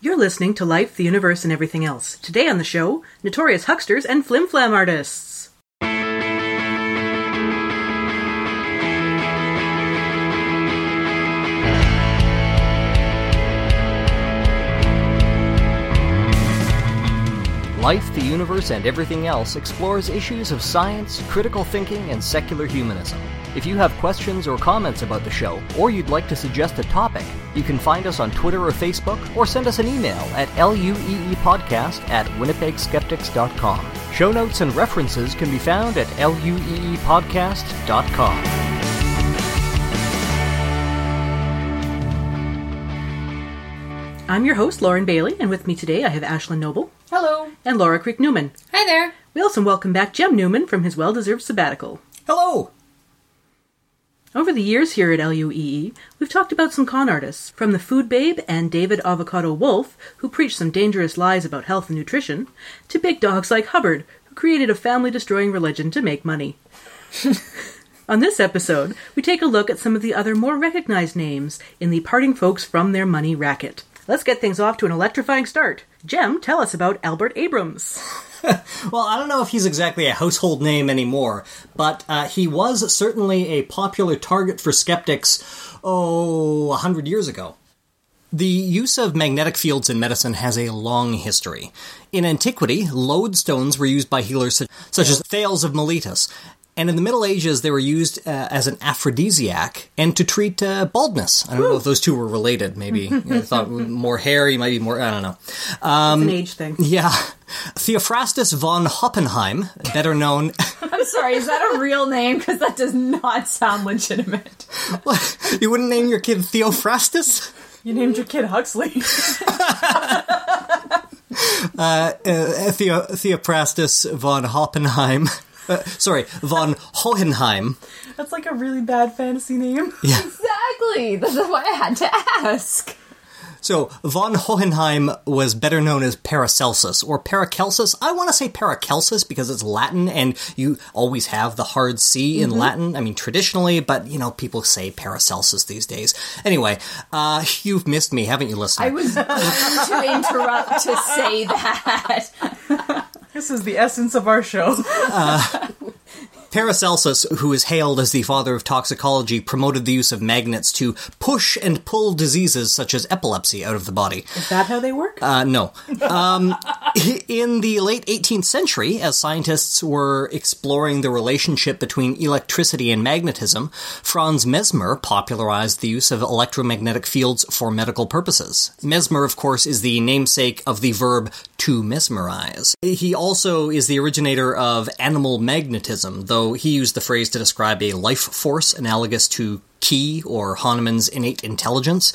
You're listening to Life, the Universe, and Everything Else. Today on the show, notorious hucksters and flim-flam artists. Life, the Universe, and Everything Else explores issues of science, critical thinking, and secular humanism. If you have questions or comments about the show, or you'd like to suggest a topic, you can find us on Twitter or Facebook, or send us an email at lueepodcast at winnipegskeptics.com. Show notes and references can be found at lueepodcast.com. I'm your host, Lauren Bailey, and with me today I have Ashlyn Noble Hello. and Laura Creek Newman. Hi there. We also welcome back Jem Newman from his well-deserved sabbatical. Hello! Over the years here at LUEE, we've talked about some con artists, from the Food Babe and David Avocado Wolfe, who preached some dangerous lies about health and nutrition, to big dogs like Hubbard, who created a family-destroying religion to make money. On this episode, we take a look at some of the other more recognized names in the parting folks from their money racket. Let's get things off to an electrifying start. Jem, tell us about Albert Abrams. Well, I don't know if he's exactly a household name anymore, but uh, he was certainly a popular target for skeptics, oh, a hundred years ago. The use of magnetic fields in medicine has a long history. In antiquity, lodestones were used by healers such as Thales of Miletus, and in the Middle Ages, they were used uh, as an aphrodisiac and to treat uh, baldness. I don't know if those two were related. Maybe you know, I thought more hair, you might be more. I don't know. it's an age thing. Yeah. Theophrastus von Hoppenheim, better known. I'm sorry, is that a real name? Because that does not sound legitimate. you wouldn't name your kid Theophrastus? You named your kid Huxley. Uh, Theo- Theophrastus von Hoppenheim. Uh, sorry, von Hohenheim. That's like a really bad fantasy name. Yeah. Exactly. This is why I had to ask. So, von Hohenheim was better known as Paracelsus, or Paracelsus. I want to say Paracelsus because it's Latin and you always have the hard C in Latin. I mean, traditionally, but, you know, people say Paracelsus these days. Anyway, uh, you've missed me, haven't you, listener? I was going to interrupt to say that. This is the essence of our show. Paracelsus, who is hailed as the father of toxicology, promoted the use of magnets to push and pull diseases such as epilepsy out of the body. Is that how they work? Uh, no. Um, in the late 18th century, as scientists were exploring the relationship between electricity and magnetism, Franz Mesmer popularized the use of electromagnetic fields for medical purposes. Mesmer, of course, is the namesake of the verb to mesmerize. He also is the originator of animal magnetism, though he used the phrase to describe a life force analogous to Ki or Hahnemann's innate intelligence,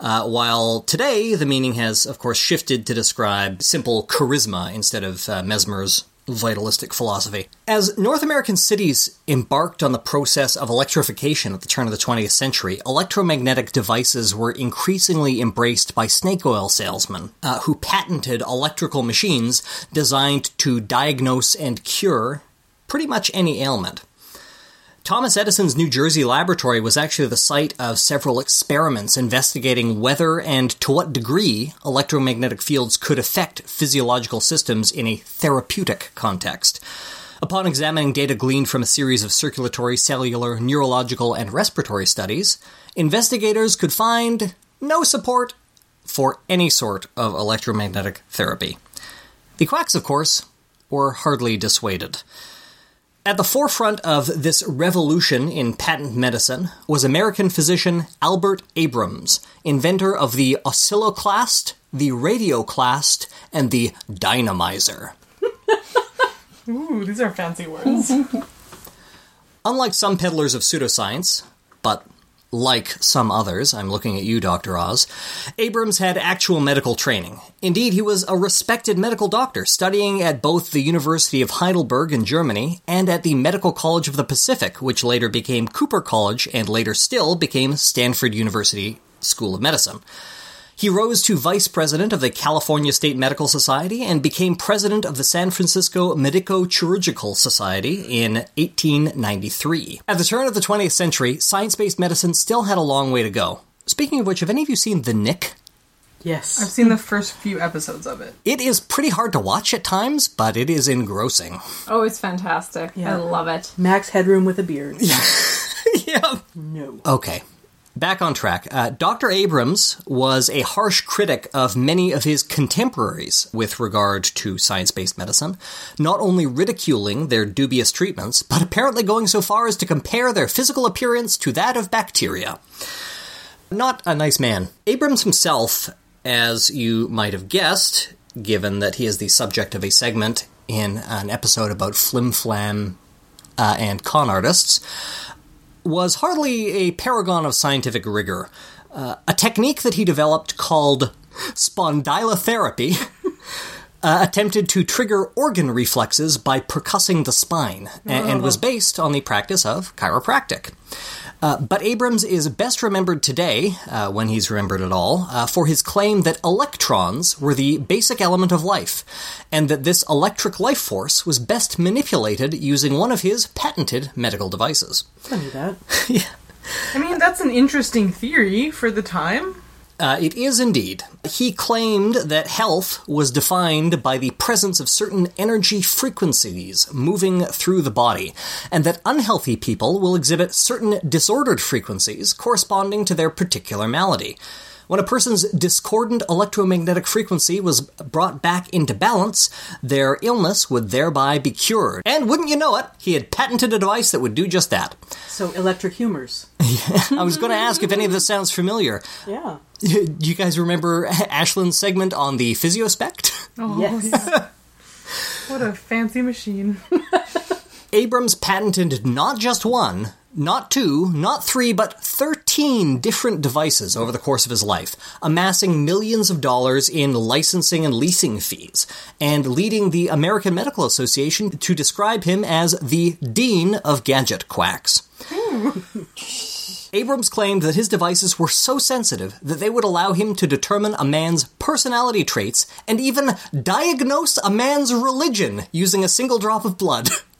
uh, while today the meaning has, of course, shifted to describe simple charisma instead of uh, Mesmer's vitalistic philosophy. As North American cities embarked on the process of electrification at the turn of the 20th century, electromagnetic devices were increasingly embraced by snake oil salesmen uh, who patented electrical machines designed to diagnose and cure pretty much any ailment. Thomas Edison's New Jersey laboratory was actually the site of several experiments investigating whether and to what degree electromagnetic fields could affect physiological systems in a therapeutic context. Upon examining data gleaned from a series of circulatory, cellular, neurological, and respiratory studies, investigators could find no support for any sort of electromagnetic therapy. The quacks, of course, were hardly dissuaded. At the forefront of this revolution in patent medicine was American physician Albert Abrams, inventor of the oscilloclast, the radioclast, and the dynamizer. Ooh, these are fancy words. Unlike some peddlers of pseudoscience, but like some others, I'm looking at you, Dr. Oz, Abrams had actual medical training. Indeed, he was a respected medical doctor, studying at both the University of Heidelberg in Germany and at the Medical College of the Pacific, which later became Cooper College and later still became Stanford University School of Medicine. He rose to vice president of the California State Medical Society and became president of the San Francisco Medico Chirurgical Society in 1893. At the turn of the 20th century, science based medicine still had a long way to go. Speaking of which, have any of you seen The Knick? Yes. I've seen the first few episodes of it. It is pretty hard to watch at times, but it is engrossing. Oh, it's fantastic. Yeah. I love it. Max Headroom with a beard. yeah. No. Okay. Back on track. Uh, Dr. Abrams was a harsh critic of many of his contemporaries with regard to science based medicine, not only ridiculing their dubious treatments, but apparently going so far as to compare their physical appearance to that of bacteria. Not a nice man. Abrams himself, as you might have guessed, given that he is the subject of a segment in an episode about flim flam uh, and con artists, was hardly a paragon of scientific rigor. Uh, a technique that he developed called spondylotherapy uh, attempted to trigger organ reflexes by percussing the spine and, was based on the practice of chiropractic. Uh, but Abrams is best remembered today, uh, when he's remembered at all, uh, for his claim that electrons were the basic element of life, and that this electric life force was best manipulated using one of his patented medical devices. I knew that. yeah. I mean, that's an interesting theory for the time. Uh, it is indeed. He claimed that health was defined by the presence of certain energy frequencies moving through the body, and that unhealthy people will exhibit certain disordered frequencies corresponding to their particular malady. When a person's discordant electromagnetic frequency was brought back into balance, their illness would thereby be cured. And wouldn't you know it, he had patented a device that would do just that. So, electric humors. I was going to ask if any of this sounds familiar. Yeah. Do you guys remember Ashlyn's segment on the physiospect? Oh, Yes. yeah. What a fancy machine. Abrams patented not just one, not two, not three, but 13 different devices over the course of his life, amassing millions of dollars in licensing and leasing fees, and leading the American Medical Association to describe him as the Dean of Gadget Quacks. Abrams claimed that his devices were so sensitive that they would allow him to determine a man's personality traits and even diagnose a man's religion using a single drop of blood.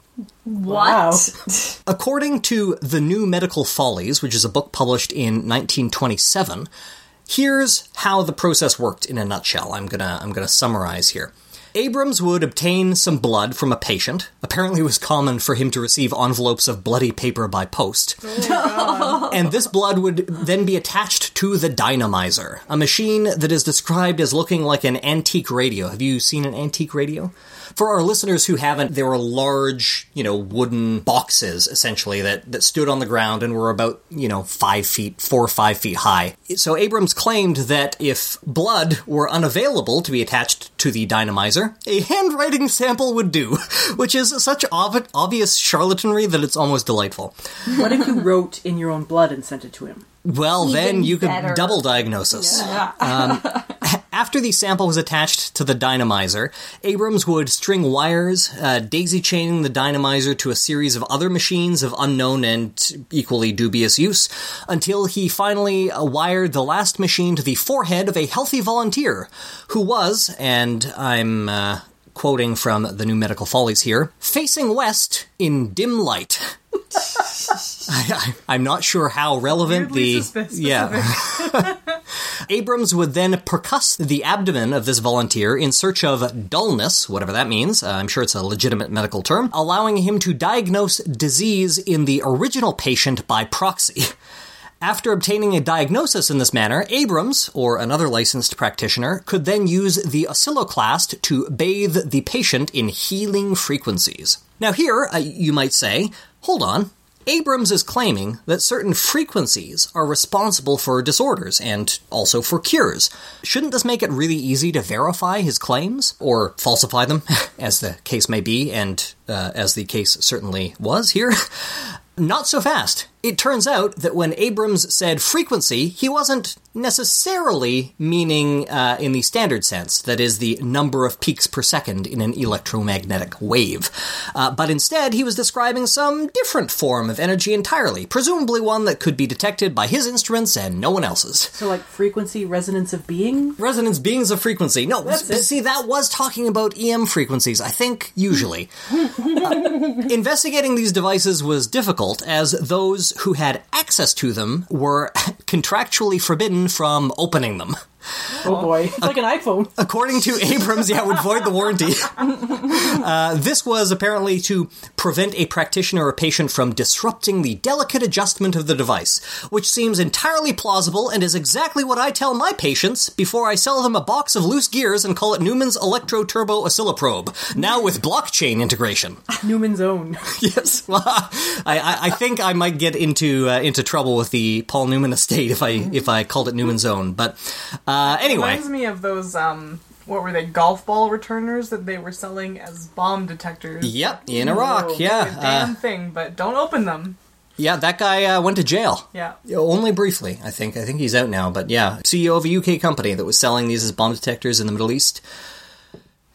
What? According to The New Medical Follies, which is a book published in 1927, here's how the process worked in a nutshell. I'm gonna I'm gonna summarize here. Abrams would obtain some blood from a patient. Apparently, it was common for him to receive envelopes of bloody paper by post. Oh, and this blood would then be attached to the dynamizer, a machine that is described as looking like an antique radio. Have you seen an antique radio? For our listeners who haven't, there were large, you know, wooden boxes essentially that, that stood on the ground and were about, you know, five feet, four or five feet high. So Abrams claimed that if blood were unavailable to be attached to the dynamizer, a handwriting sample would do, which is such ob- obvious charlatanry that it's almost delightful. What if you wrote in your own blood and sent it to him? Well, then Even you could better. double diagnosis. After the sample was attached to the dynamizer, Abrams would string wires, uh, daisy chaining the dynamizer to a series of other machines of unknown and equally dubious use, until he finally uh, wired the last machine to the forehead of a healthy volunteer, who was, and I'm uh, quoting from the New Medical Follies here, facing west in dim light. I, I, I'm not sure how relevant the yeah. Abrams would then percuss the abdomen of this volunteer in search of dullness, whatever that means. Uh, I'm sure it's a legitimate medical term, allowing him to diagnose disease in the original patient by proxy. After obtaining a diagnosis in this manner, Abrams, or another licensed practitioner, could then use the oscilloclast to bathe the patient in healing frequencies. Now, here, uh, you might say, hold on. Abrams is claiming that certain frequencies are responsible for disorders and also for cures. Shouldn't this make it really easy to verify his claims? Or falsify them, as the case may be, and uh, as the case certainly was here? Not so fast. It turns out that when Abrams said frequency, he wasn't necessarily meaning uh, in the standard sense, that is, the number of peaks per second in an electromagnetic wave. Uh, but instead, he was describing some different form of energy entirely, presumably one that could be detected by his instruments and no one else's. So, like frequency resonance of being? Resonance beings of frequency. No, That's s- it. see, that was talking about EM frequencies, I think, usually. Uh, investigating these devices was difficult, as those who had access to them were contractually forbidden from opening them. Oh boy, it's like an iPhone. According to Abrams, yeah, would void the warranty. Uh, this was apparently to prevent a practitioner or patient from disrupting the delicate adjustment of the device, which seems entirely plausible and is exactly what I tell my patients before I sell them a box of loose gears and call it Newman's Electro Turbo Oscilloprobe, now with blockchain integration. Newman's own. yes, well, I, I, I think I might get into uh, into trouble with the Paul Newman estate if I if I called it Newman's own. But uh, anyway, Reminds me of those, um, what were they, golf ball returners that they were selling as bomb detectors. yep, in Iraq, yeah, a damn uh, thing, but don't open them. yeah, that guy uh, went to jail. Yeah. Only briefly, I think. I think he's out now, but yeah, CEO of a UK company that was selling these as bomb detectors in the Middle East.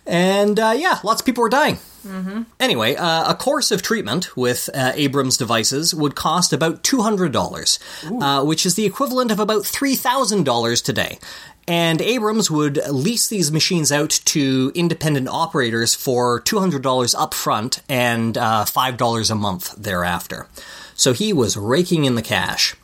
And uh, yeah, lots of people were dying. Mm-hmm. Anyway, uh, a course of treatment with uh, Abrams devices would cost about $200, uh, which is the equivalent of about $3,000 today. And Abrams would lease these machines out to independent operators for $200 upfront and uh, $5 a month thereafter. So he was raking in the cash.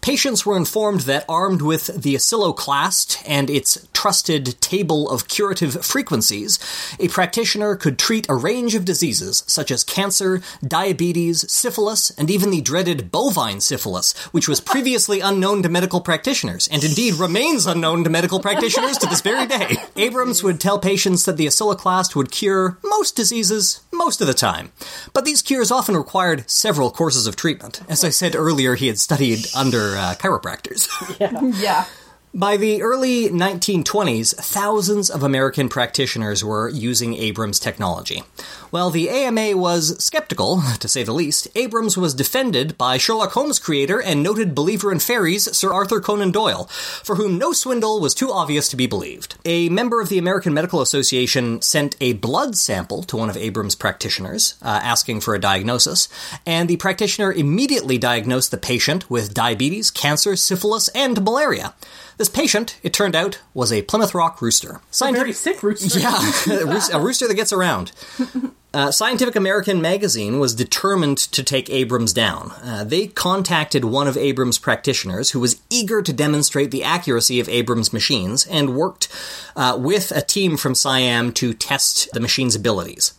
Patients were informed that armed with the oscilloclast and its trusted table of curative frequencies, a practitioner could treat a range of diseases such as cancer, diabetes, syphilis, and even the dreaded bovine syphilis, which was previously unknown to medical practitioners, and indeed remains unknown to medical practitioners to this very day. Abrams would tell patients that the oscilloclast would cure most diseases most of the time, but these cures often required several courses of treatment. As I said earlier, he had studied under uh, chiropractors. Yeah. By the early 1920s, thousands of American practitioners were using Abrams technology. While the AMA was skeptical, to say the least, Abrams was defended by Sherlock Holmes creator and noted believer in fairies Sir Arthur Conan Doyle, for whom no swindle was too obvious to be believed. A member of the American Medical Association sent a blood sample to one of Abrams' practitioners, uh, asking for a diagnosis, and the practitioner immediately diagnosed the patient with diabetes, cancer, syphilis, and malaria. This patient, it turned out, was a Plymouth Rock rooster. Scientific, Very sick rooster. Yeah, a a rooster that gets around. Uh, Scientific American magazine was determined to take Abrams down. Uh, they contacted one of Abrams' practitioners who was eager to demonstrate the accuracy of Abrams' machines and worked uh, with a team from SciAm to test the machine's abilities.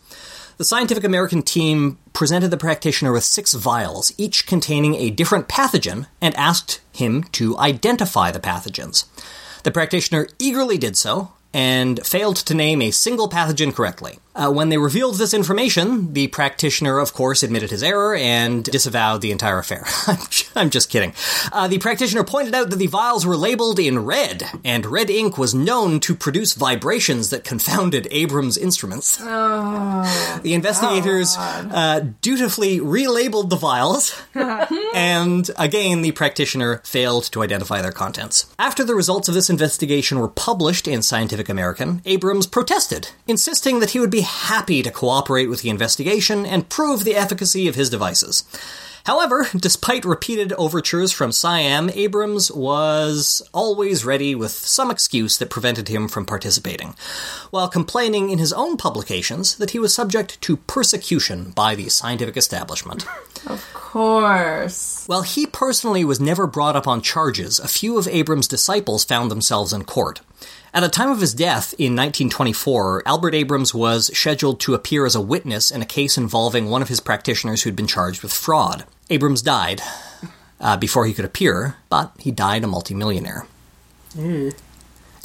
The Scientific American team presented the practitioner with six vials, each containing a different pathogen, and asked him to identify the pathogens. The practitioner eagerly did so and failed to name a single pathogen correctly. Uh, when they revealed this information, the practitioner, of course, admitted his error and disavowed the entire affair. I'm just kidding. Uh, the practitioner pointed out that the vials were labeled in red, and red ink was known to produce vibrations that confounded Abrams' instruments. The investigators uh, dutifully relabeled the vials, and again, the practitioner failed to identify their contents. After the results of this investigation were published in Scientific American, Abrams protested, insisting that he would be happy to cooperate with the investigation and prove the efficacy of his devices. However, despite repeated overtures from SciAm, Abrams was always ready with some excuse that prevented him from participating, while complaining in his own publications that he was subject to persecution by the scientific establishment. Of course. While he personally was never brought up on charges, a few of Abrams' disciples found themselves in court. At the time of his death in 1924, Albert Abrams was scheduled to appear as a witness in a case involving one of his practitioners who'd been charged with fraud. Abrams died uh, before he could appear, but he died a multimillionaire.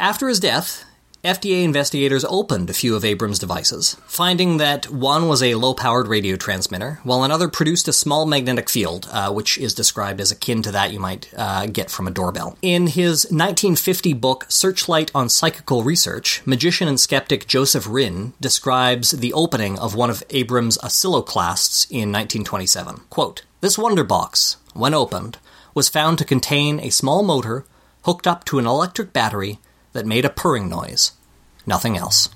After his death, FDA investigators opened a few of Abrams' devices, finding that one was a low powered radio transmitter, while another produced a small magnetic field, uh, which is described as akin to that you might uh, get from a doorbell. In his 1950 book, Searchlight on Psychical Research, magician and skeptic Joseph Rinn describes the opening of one of Abrams' oscilloclasts in 1927. Quote, This wonder box, when opened, was found to contain a small motor hooked up to an electric battery that made a purring noise. Nothing else.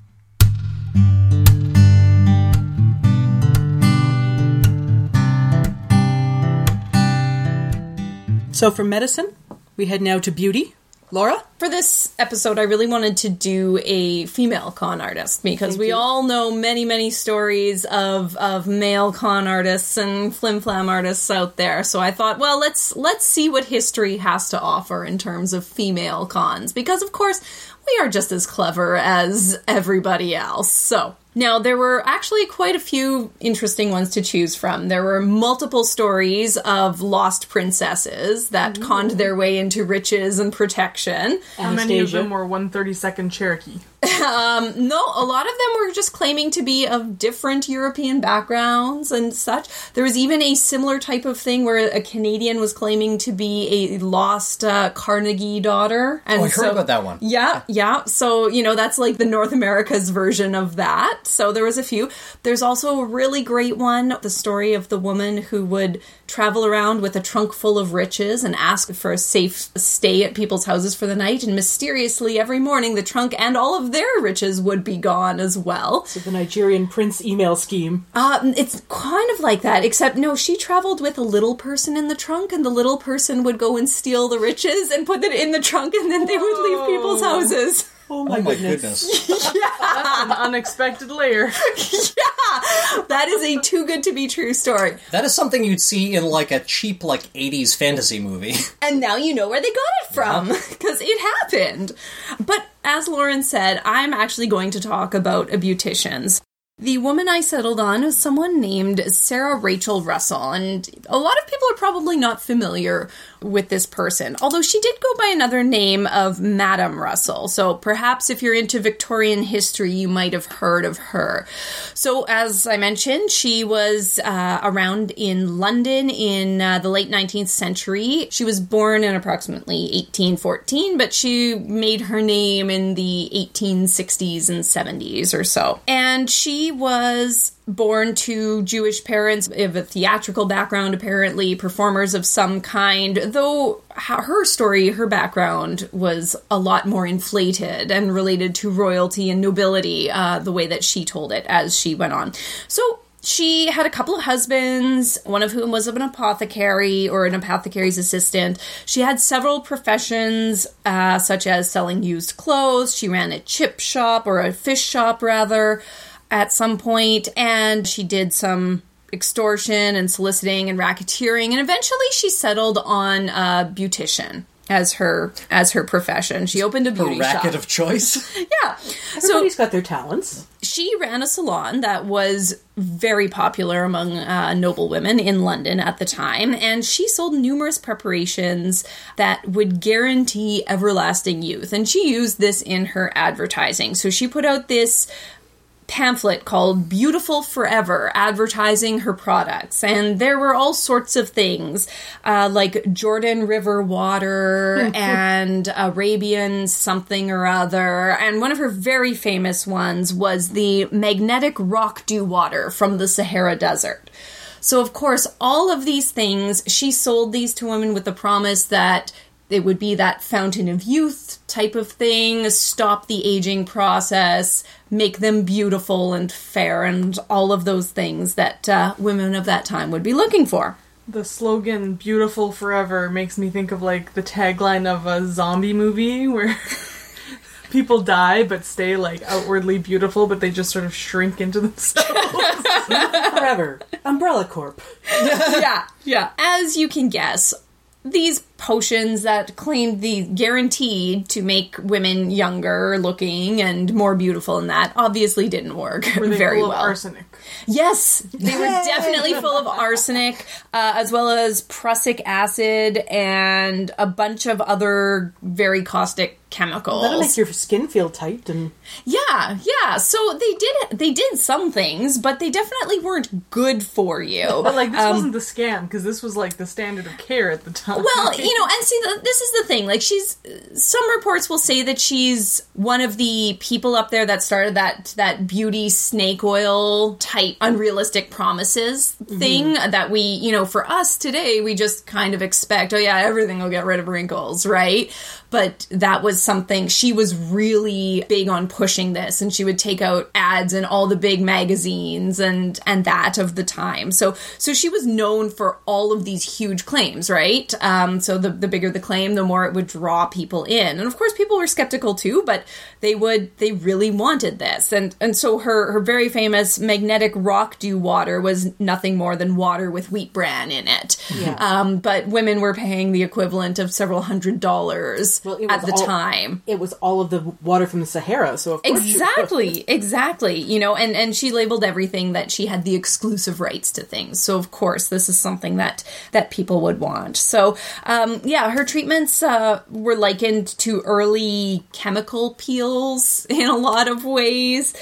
So from medicine, we head now to beauty. Laura? For this episode, I really wanted to do a female con artist because we you. all know many, many stories of of male con artists and flim flam artists out there. So I thought, well, let's let's see what history has to offer in terms of female cons because, of course, we are just as clever as everybody else. So. Now, there were actually quite a few interesting ones to choose from. There were multiple stories of lost princesses that conned their way into riches and protection. How many of them were 132nd Cherokee? No, a lot of them were just claiming to be of different European backgrounds and such. There was even a similar type of thing where a Canadian was claiming to be a lost uh, Carnegie daughter. And Oh, I heard so- about that one. Yeah, yeah. So, you know, that's like the North America's version of that. So there was a few. There's also a really great one the story of the woman who would travel around with a trunk full of riches and ask for a safe stay at people's houses for the night. And mysteriously, every morning, the trunk and all of their riches would be gone as well. So the Nigerian prince email scheme. Um, it's kind of like that, except no, she traveled with a little person in the trunk, and the little person would go and steal the riches and put it in the trunk, and then they would leave people's houses. Oh, oh my, Oh my goodness. goodness. An unexpected layer. Yeah. That is a too good to be true story. That is something you'd see in like a cheap like 80s fantasy movie. And now you know where they got it from because it happened. But as Lauren said, I'm actually going to talk about a beauticians. The woman I settled on was someone named Sarah Rachel Russell, and a lot of people are probably not familiar with this person, although she did go by another name of Madame Russell. So perhaps if you're into Victorian history, you might have heard of her. So, as I mentioned, she was uh, around in London in uh, the late 19th century. She was born in approximately 1814, but she made her name in the 1860s and 70s or so. And she was born to Jewish parents of a theatrical background, apparently, performers of some kind, though her story, her background was a lot more inflated and related to royalty and nobility, uh, the way that she told it as she went on. So, she had a couple of husbands, one of whom was an apothecary or an apothecary's assistant. She had several professions, uh, such as selling used clothes. She ran a chip shop or a fish shop, rather, at some point, and she did some extortion and soliciting and racketeering. And eventually, she settled on a beautician as her as her profession. She opened a Her beauty racket shop. of choice. yeah, so Everybody's got their talents. she ran a salon that was very popular among uh, noble women in London at the time, and she sold numerous preparations that would guarantee everlasting youth. And she used this in her advertising. So she put out this pamphlet called Beautiful Forever, advertising her products. And there were all sorts of things, uh, like Jordan River water and Arabian something or other. And one of her very famous ones was the magnetic rock dew water from the Sahara Desert. So, of course, all of these things, she sold these to women with the promise that it would be that fountain of youth type of thing, stop the aging process, make them beautiful and fair, and all of those things that uh, women of that time would be looking for. The slogan "Beautiful Forever" makes me think of like the tagline of a zombie movie where people die but stay like outwardly beautiful, but they just sort of shrink into themselves. Forever. Umbrella Corp. yeah, yeah. As you can guess, these potions that claimed the guaranteed to make women younger looking and more beautiful and that obviously didn't work Were they very full well. of arsenic? Yes, they were definitely full of arsenic, uh, as well as prussic acid and a bunch of other very caustic chemicals. That'll make your skin feel tight and yeah, yeah. So they did they did some things, but they definitely weren't good for you. But like this Um, wasn't the scam because this was like the standard of care at the time. Well, you know, and see, this is the thing. Like, she's some reports will say that she's one of the people up there that started that that beauty snake oil type unrealistic promises mm-hmm. thing that we, you know, for us today, we just kind of expect. Oh yeah, everything will get rid of wrinkles, right? But that was something she was really big on pushing this and she would take out ads in all the big magazines and and that of the time. So so she was known for all of these huge claims, right? Um, so the the bigger the claim, the more it would draw people in. And of course people were skeptical too, but they would they really wanted this. And and so her her very famous magnetic rock dew water was nothing more than water with wheat bran in it. Yeah. Um, but women were paying the equivalent of several hundred dollars Well, it at the all- time. It was all of the water from the Sahara, so of course she- Exactly, exactly. You know, and and she labeled everything that she had the exclusive rights to things. So of course, this is something that that people would want. So um, yeah, her treatments uh, were likened to early chemical peels in a lot of ways.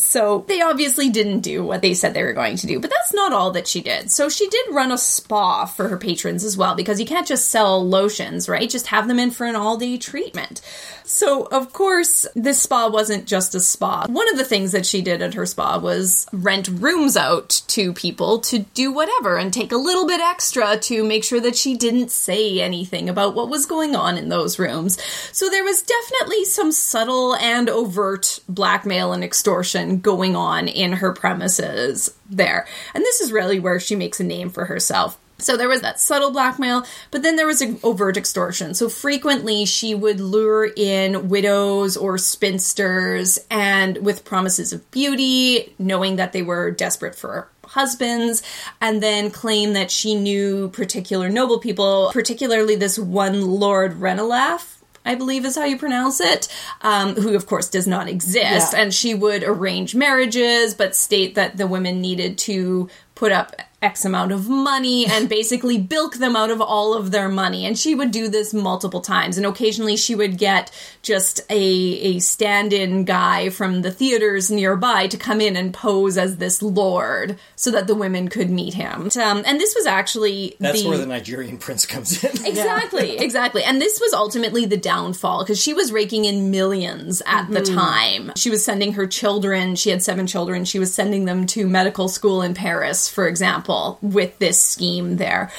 So they obviously didn't do what they said they were going to do, but that's not all that she did. So she did run a spa for her patrons as well, because you can't just sell lotions, right? Just have them in for an all day treatment. So, of course, this spa wasn't just a spa. One of the things that she did at her spa was rent rooms out to people to do whatever and take a little bit extra to make sure that she didn't say anything about what was going on in those rooms. So there was definitely some subtle and overt blackmail and extortion going on in her premises there. And this is really where she makes a name for herself. So there was that subtle blackmail, but then there was an overt extortion. So frequently she would lure in widows or spinsters and with promises of beauty, knowing that they were desperate for husbands, and then claim that she knew particular noble people, particularly this one Lord Renelaf. I believe is how you pronounce it, um, who of course does not exist. Yeah. And she would arrange marriages, but state that the women needed to put up X amount of money and basically bilk them out of all of their money. And she would do this multiple times. And occasionally she would get just a, a stand in guy from the theaters nearby to come in and pose as this lord so that the women could meet him. Um, and this was actually That's the, where the Nigerian prince comes in. Exactly, exactly. And this was ultimately the downfall because she was raking in millions at the time. She was sending her children, she had seven children, she was sending them to medical school in Paris, for example, with this scheme there.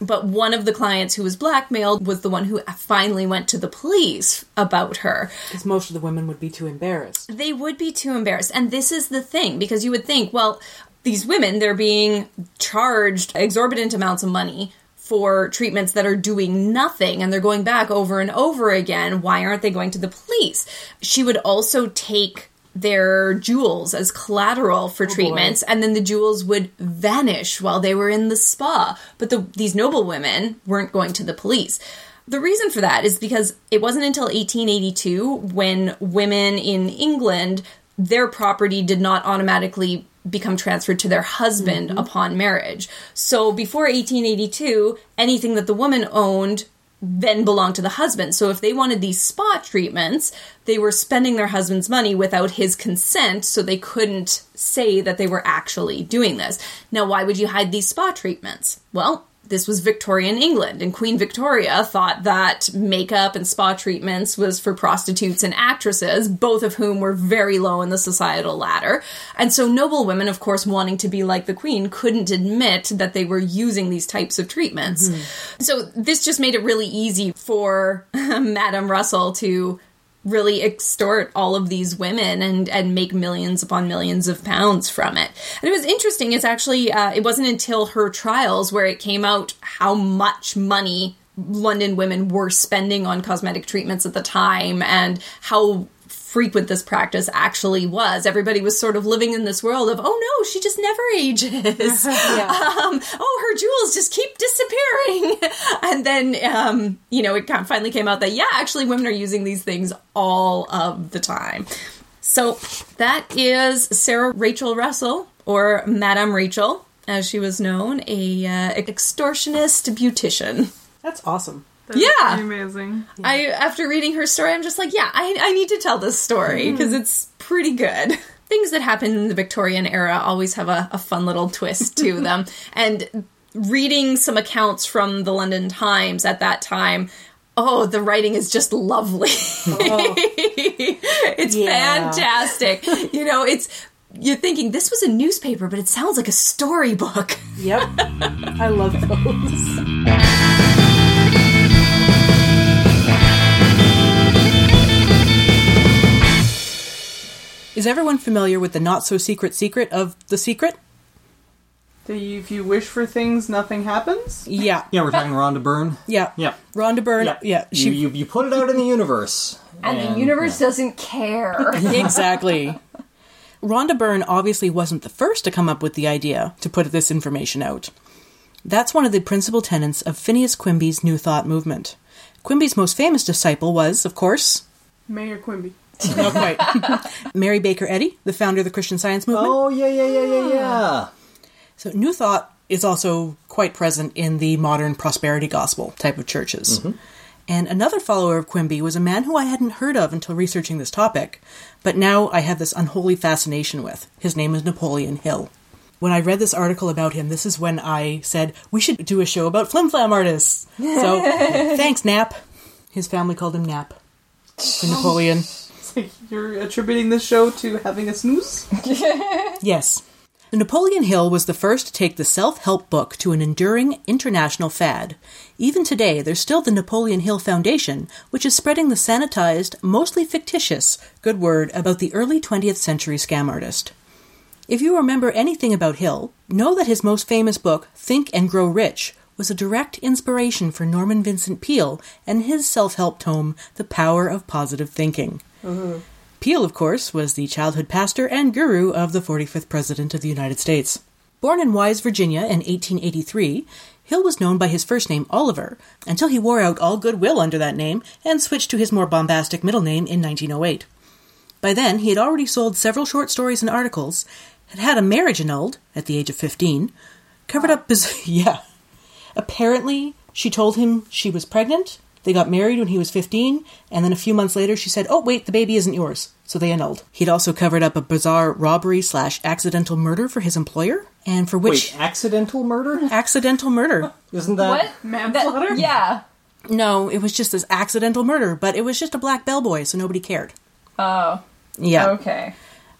But one of the clients who was blackmailed was the one who finally went to the police about her because most of the women would be too embarrassed. they would be too embarrassed. And this is the thing, because you would think, well, these women, they're being charged exorbitant amounts of money for treatments that are doing nothing and they're going back over and over again. Why aren't they going to the police? She would also take their jewels as collateral for oh, treatments and then the jewels would vanish while they were in the spa. But the, these noble women weren't going to the police. The reason for that is because it wasn't until 1882 when women in England, their property did not automatically become transferred to their husband mm-hmm. upon marriage. So before 1882, anything that the woman owned then belonged to the husband. So if they wanted these spa treatments, they were spending their husband's money without his consent, so they couldn't say that they were actually doing this. Now, why would you hide these spa treatments? Well, this was Victorian England, and Queen Victoria thought that makeup and spa treatments was for prostitutes and actresses, both of whom were very low in the societal ladder. And so, noble women, of course, wanting to be like the Queen, couldn't admit that they were using these types of treatments. Mm-hmm. So, this just made it really easy for Madame Russell to really extort all of these women and and make millions upon millions of pounds from it. And it was interesting. It's actually uh, it wasn't until her trials where it came out how much money London women were spending on cosmetic treatments at the time and how frequent this practice actually was. Everybody was sort of living in this world of, oh no, she just never ages. um, oh, her jewels just keep disappearing. and then, um, you know, it finally came out that, yeah, actually women are using these things all of the time. So that is Sarah Rachel Russell, or Madame Rachel, as she was known, a uh, extortionist beautician. That's awesome. Yeah. amazing. I after reading her story, I'm just like, yeah, I, I need to tell this story mm-hmm. because it's pretty good. Things that happen in the Victorian era always have a, a fun little twist to them, and reading some accounts from the London Times at that time. Oh, the writing is just lovely. Oh. it's Yeah. fantastic. You know, it's you're thinking this was a newspaper, but it sounds like a storybook. Yep. I love those. Is everyone familiar with the not so secret secret of the secret? That if you wish for things, nothing happens. Yeah. Yeah, we're talking Rhonda Byrne. Yeah. Yeah. Rhonda Byrne. Yeah, Yeah. you, She you you put it out in the universe, And the universe doesn't care. exactly. Rhonda Byrne obviously wasn't the first to come up with the idea to put this information out. That's one of the principal tenets of Phineas Quimby's New Thought movement. Quimby's most famous disciple was, of course, Mayor Quimby. Not quite, Mary Baker Eddy, the founder of the Christian Science movement. Oh yeah, yeah, yeah, yeah, yeah. So, New Thought is also quite present in the modern prosperity gospel type of churches. Mm-hmm. And another follower of Quimby was a man who I hadn't heard of until researching this topic, but now I have this unholy fascination with. His name is Napoleon Hill. When I read this article about him, this is when I said, we should do a show about flim flam artists. So, thanks, Nap. His family called him Nap. For oh. Napoleon. It's like you're attributing this show to having a snooze. Yes. Napoleon Hill was the first to take the self help book to an enduring international fad. Even today, there's still the Napoleon Hill Foundation, which is spreading the sanitized, mostly fictitious, good word about the early 20th century scam artist. If you remember anything about Hill, know that his most famous book, Think and Grow Rich, was a direct inspiration for Norman Vincent Peale and his self help tome, The Power of Positive Thinking. Mm-hmm. Peale, of course, was the childhood pastor and guru of the 45th President of the United States. Born in Wise, Virginia in 1883, Hill was known by his first name, Oliver, until he wore out all goodwill under that name and switched to his more bombastic middle name in 1908. By then, he had already sold several short stories and articles, had had a marriage annulled at the age of 15, covered up biz- yeah. Apparently, she told him she was pregnant. They got married when he was 15, and then a few months later she said, Oh, wait, the baby isn't yours. So they annulled. He'd also covered up a bizarre robbery slash accidental murder for his employer, and for which. Wait, accidental murder? accidental murder. Isn't that what? Manslaughter? That- yeah. No, it was just this accidental murder, but it was just a black bellboy, so nobody cared. Oh. Yeah. Okay.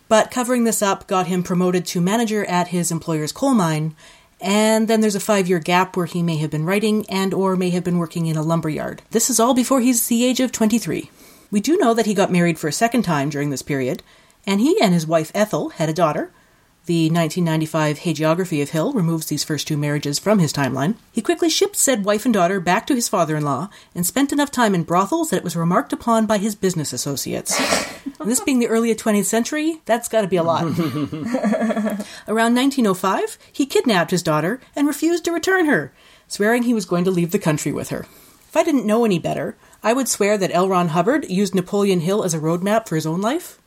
But covering this up got him promoted to manager at his employer's coal mine, and then there's a five-year gap where he may have been writing and or may have been working in a lumber yard. This is all before he's the age of 23. We do know that he got married for a second time during this period, and he and his wife Ethel had a daughter. The 1995 Hagiography of Hill removes these first two marriages from his timeline. He quickly shipped said wife and daughter back to his father in law and spent enough time in brothels that it was remarked upon by his business associates. And this being the early 20th century, that's got to be a lot. Around 1905, he kidnapped his daughter and refused to return her, swearing he was going to leave the country with her. If I didn't know any better, I would swear that L. Ron Hubbard used Napoleon Hill as a roadmap for his own life.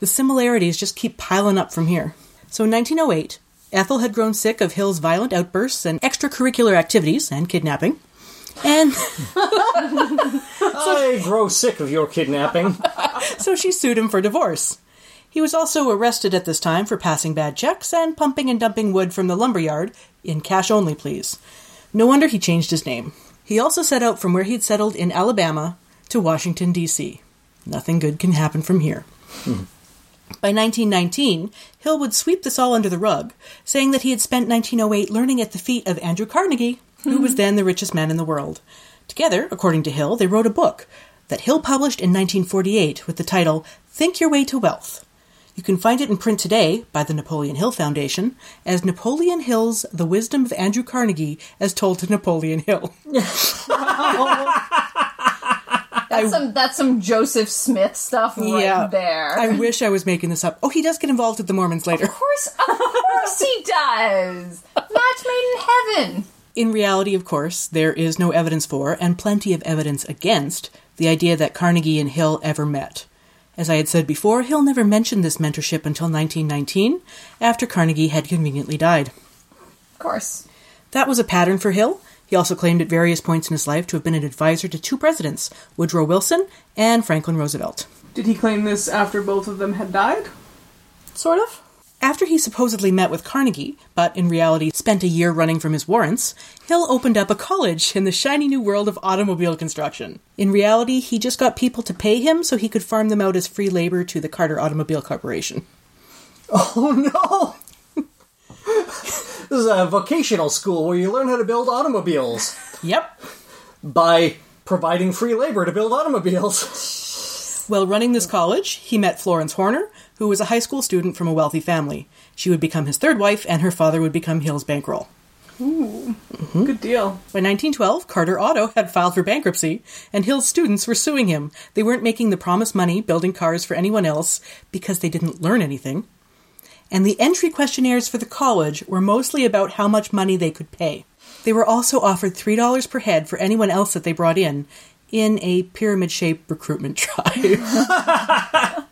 The similarities just keep piling up from here. So in 1908, Ethel had grown sick of Hill's violent outbursts and extracurricular activities and kidnapping. And I grow sick of your kidnapping. so she sued him for divorce. He was also arrested at this time for passing bad checks and pumping and dumping wood from the lumberyard in cash only, please. No wonder he changed his name. He also set out from where he'd settled in Alabama to Washington, D.C. Nothing good can happen from here. Hmm. By 1919, Hill would sweep this all under the rug, saying that he had spent 1908 learning at the feet of Andrew Carnegie, who was then the richest man in the world. Together, according to Hill, they wrote a book that Hill published in 1948 with the title Think Your Way to Wealth. You can find it in print today by the Napoleon Hill Foundation as Napoleon Hill's The Wisdom of Andrew Carnegie as told to Napoleon Hill. That's some that's some Joseph Smith stuff right Yeah. there. I wish I was making this up. Oh, he does get involved with the Mormons later. of course, of course he does. Match made in heaven. In reality, of course, there is no evidence for, and plenty of evidence against, the idea that Carnegie and Hill ever met. As I had said before, Hill never mentioned this mentorship until 1919, after Carnegie had conveniently died. Of course. That was a pattern for Hill. He also claimed at various points in his life to have been an advisor to two presidents, Woodrow Wilson and Franklin Roosevelt. Did he claim this after both of them had died? Sort of. After he supposedly met with Carnegie, but in reality spent a year running from his warrants, Hill opened up a college in the shiny new world of automobile construction. In reality, he just got people to pay him so he could farm them out as free labor to the Carter Automobile Corporation. Oh no! This is a vocational school where you learn how to build automobiles Yep. by providing free labor to build automobiles. While running this college, he met Florence Horner, who was a high school student from a wealthy family. She would become his third wife, and her father would become Hill's bankroll. Ooh. Good deal. By 1912, Carter Auto had filed for bankruptcy, and Hill's students were suing him. They weren't making the promised money building cars for anyone else because they didn't learn anything. And the entry questionnaires for the college were mostly about how much money they could pay. They were also offered $3 per head for anyone else that they brought in in a pyramid shaped recruitment drive.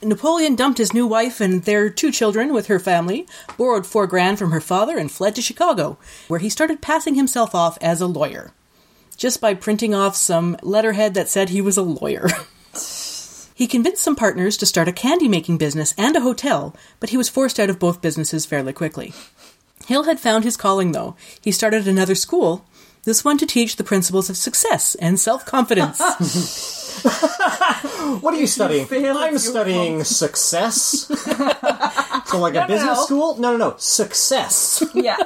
Napoleon dumped his new wife and their two children with her family, borrowed four grand from her father, and fled to Chicago, where he started passing himself off as a lawyer. Just by printing off some letterhead that said he was a lawyer. he convinced some partners to start a candy making business and a hotel, but he was forced out of both businesses fairly quickly. Hill had found his calling, though. He started another school, this one to teach the principles of success and self confidence. What are you studying? fail, I'm it's your studying success. so, like a business no. school? No, no, no. Success. Yeah,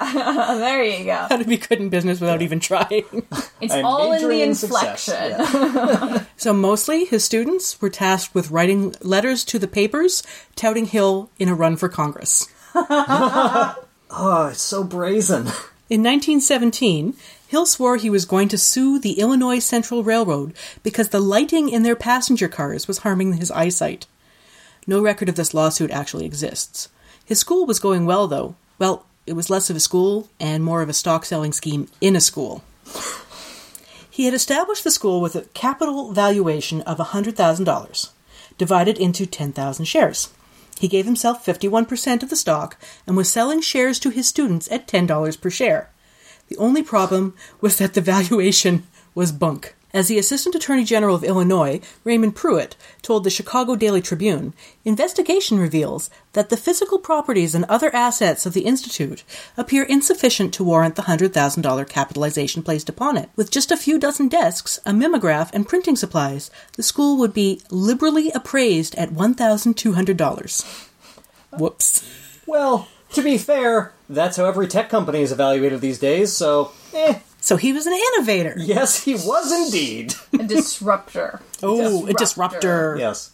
there you go. How to be good in business without even trying. It's I'm all in majoring the in success, inflection. So mostly his students were tasked with writing letters to the papers touting Hill in a run for Congress. Oh, it's so brazen. In 1917, Hill swore he was going to sue the Illinois Central Railroad because the lighting in their passenger cars was harming his eyesight. No record of this lawsuit actually exists. His school was going well, though. Well, it was less of a school and more of a stock selling scheme in a school. He had established the school with a capital valuation of $100,000, divided into 10,000 shares. He gave himself 51% of the stock and was selling shares to his students at $10 per share. The only problem was that the valuation was bunk. As the Assistant Attorney General of Illinois, Raymond Pruitt, told the Chicago Daily Tribune, investigation reveals that the physical properties and other assets of the Institute appear insufficient to warrant the $100,000 capitalization placed upon it. With just a few dozen desks, a mimeograph, and printing supplies, the school would be liberally appraised at $1,200. Whoops. Well, to be fair, that's how every tech company is evaluated these days, so, eh, So he was an innovator. yes, he was indeed. A disruptor. Oh, a disruptor. yes.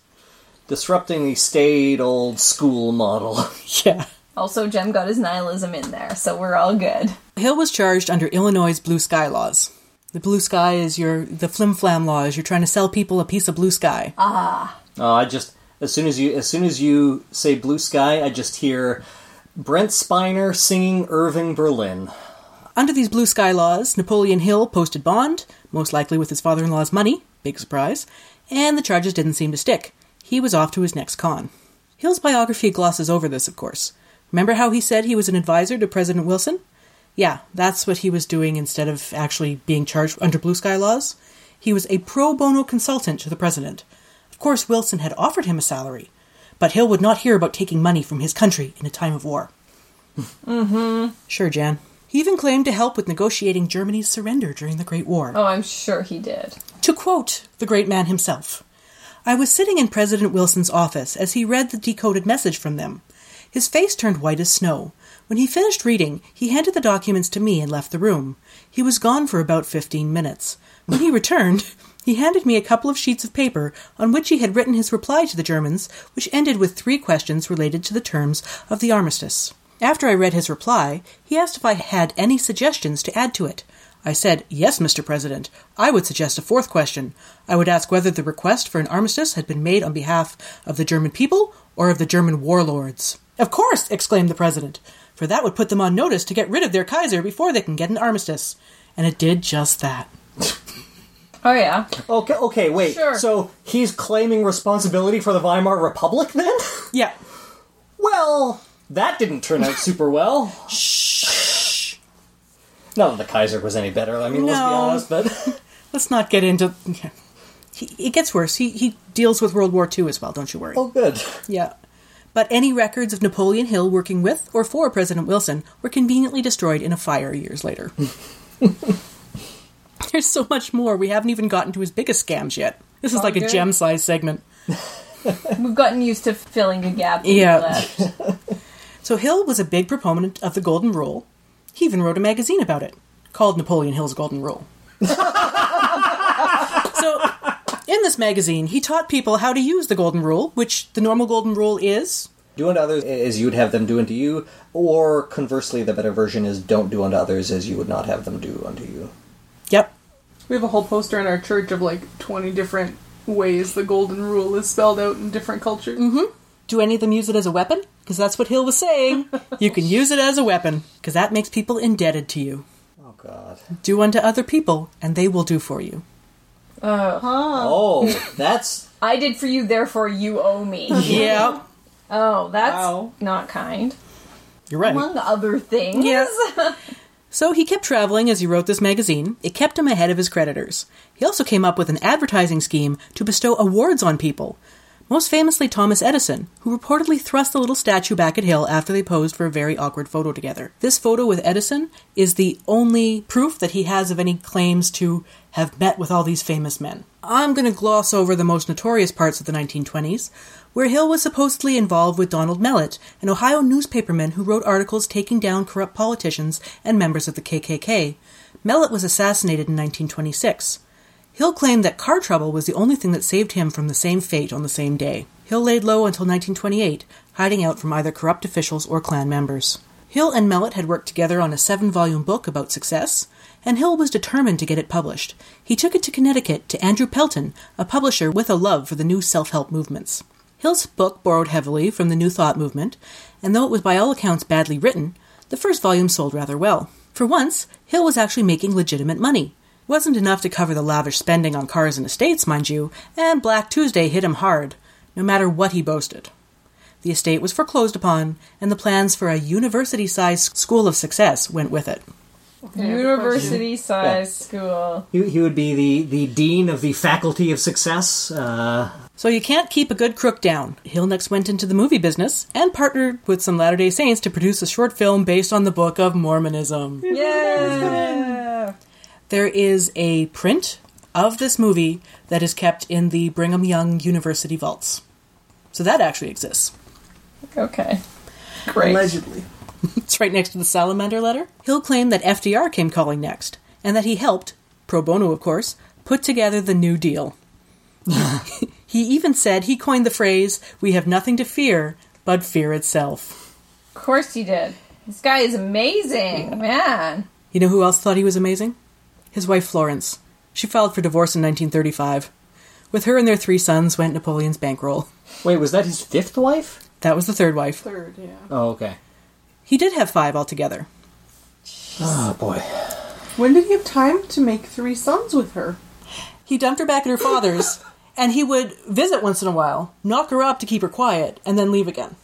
Disrupting the staid old school model. Yeah. Also, Jem got his nihilism in there, so we're all good. Hill was charged under Illinois' blue sky laws. The blue sky is your the flim flam laws. You're trying to sell people a piece of blue sky. Ah. Oh, I just as soon as you as soon as you say blue sky, I just hear Brent Spiner singing Irving Berlin. Under these blue sky laws, Napoleon Hill posted bond, most likely with his father-in-law's money, big surprise, and the charges didn't seem to stick. He was off to his next con. Hill's biography glosses over this, of course. Remember how he said he was an advisor to President Wilson? Yeah, that's what he was doing instead of actually being charged under blue sky laws. He was a pro bono consultant to the president. Of course, Wilson had offered him a salary, but Hill would not hear about taking money from his country in a time of war. mm-hmm. Sure, Jan. He even claimed to help with negotiating Germany's surrender during the Great War. Oh, I'm sure he did. To quote the great man himself, I was sitting in President Wilson's office as he read the decoded message from them. His face turned white as snow. When he finished reading, he handed the documents to me and left the room. He was gone for about fifteen minutes. When he returned, he handed me a couple of sheets of paper on which he had written his reply to the Germans, which ended with three questions related to the terms of the armistice. After I read his reply, he asked if I had any suggestions to add to it. I said, Yes, Mr. President. I would suggest a fourth question. I would ask whether the request for an armistice had been made on behalf of the German people or of the German warlords. Of course, exclaimed the President, for that would put them on notice to get rid of their Kaiser before they can get an armistice. And it did just that. Oh, yeah. Okay, okay, wait. Sure. So he's claiming responsibility for the Weimar Republic then? Yeah. well, that didn't turn out super well. Shh. Not that the Kaiser was any better. I mean, let's be honest, but Let's not get into. He, it gets worse. He, he deals with World War II as well, don't you worry. oh, good. Yeah. But any records of Napoleon Hill working with or for President Wilson were conveniently destroyed in a fire years later. There's so much more. We haven't even gotten to his biggest scams yet. This is oh, like a gem sized segment. We've gotten used to filling a gap. Yeah. So Hill was a big proponent of the Golden Rule. He even wrote a magazine about it called Napoleon Hill's Golden Rule. so In this magazine, he taught people how to use the golden rule, which the normal golden rule is Do unto others as you would have them do unto you, or conversely, the better version is don't do unto others as you would not have them do unto you. Yep. We have a whole poster in our church of like 20 different ways the golden rule is spelled out in different cultures. Mm-hmm. Do any of them use it as a weapon? Because that's what Hill was saying. you can use it as a weapon, because that makes people indebted to you. Oh God. Do unto other people, and they will do for you. Uh, huh. Oh, that's I did for you, therefore you owe me. Yep. Oh, that's Wow. not kind. You're right. Among other things. Yes. So he kept traveling as he wrote this magazine. It kept him ahead of his creditors. He also came up with an advertising scheme to bestow awards on people. Most famously, Thomas Edison, who reportedly thrust the little statue back at Hill after they posed for a very awkward photo together. This photo with Edison is the only proof that he has of any claims to have met with all these famous men. I'm going to gloss over the most notorious parts of the 1920s, where Hill was supposedly involved with Donald Mellett, an Ohio newspaperman who wrote articles taking down corrupt politicians and members of the KKK. Mellett was assassinated in 1926. Hill claimed that car trouble was the only thing that saved him from the same fate on the same day. Hill laid low until 1928, hiding out from either corrupt officials or Klan members. Hill and Mellett had worked together on a seven volume book about success, and Hill was determined to get it published. He took it to Connecticut to Andrew Pelton, a publisher with a love for the new self help movements. Hill's book borrowed heavily from the New Thought movement, and though it was by all accounts badly written, the first volume sold rather well. For once, Hill was actually making legitimate money. It wasn't enough to cover the lavish spending on cars and estates, mind you, and Black Tuesday hit him hard, no matter what he boasted. The estate was foreclosed upon, and the plans for a university sized school of success went with it. University size school. he, he would be the, the dean of the faculty of success. Uh, So you can't keep a good crook down. Hill next went into the movie business and partnered with some Latter day Saints to produce a short film based on the Book of Mormonism. Yeah. There is a print of this movie that is kept in the Brigham Young University vaults. So that actually exists. Okay. Great. Allegedly. It's right next to the salamander letter. Hill claimed that FDR came calling next, and that he helped, pro bono of course, put together the New Deal. he even said he coined the phrase, We have nothing to fear but fear itself. Of course he did. This guy is amazing, man. You know who else thought he was amazing? His wife Florence. She filed for divorce in 1935. With her and their three sons went Napoleon's bankroll. wait, was that his fifth wife? That was the third wife. Third, yeah. Oh, okay. He did have five altogether. Oh boy. When did he have time to make three sons with her? He dumped her back at her father's, and he would visit once in a while, knock her up to keep her quiet, and then leave again.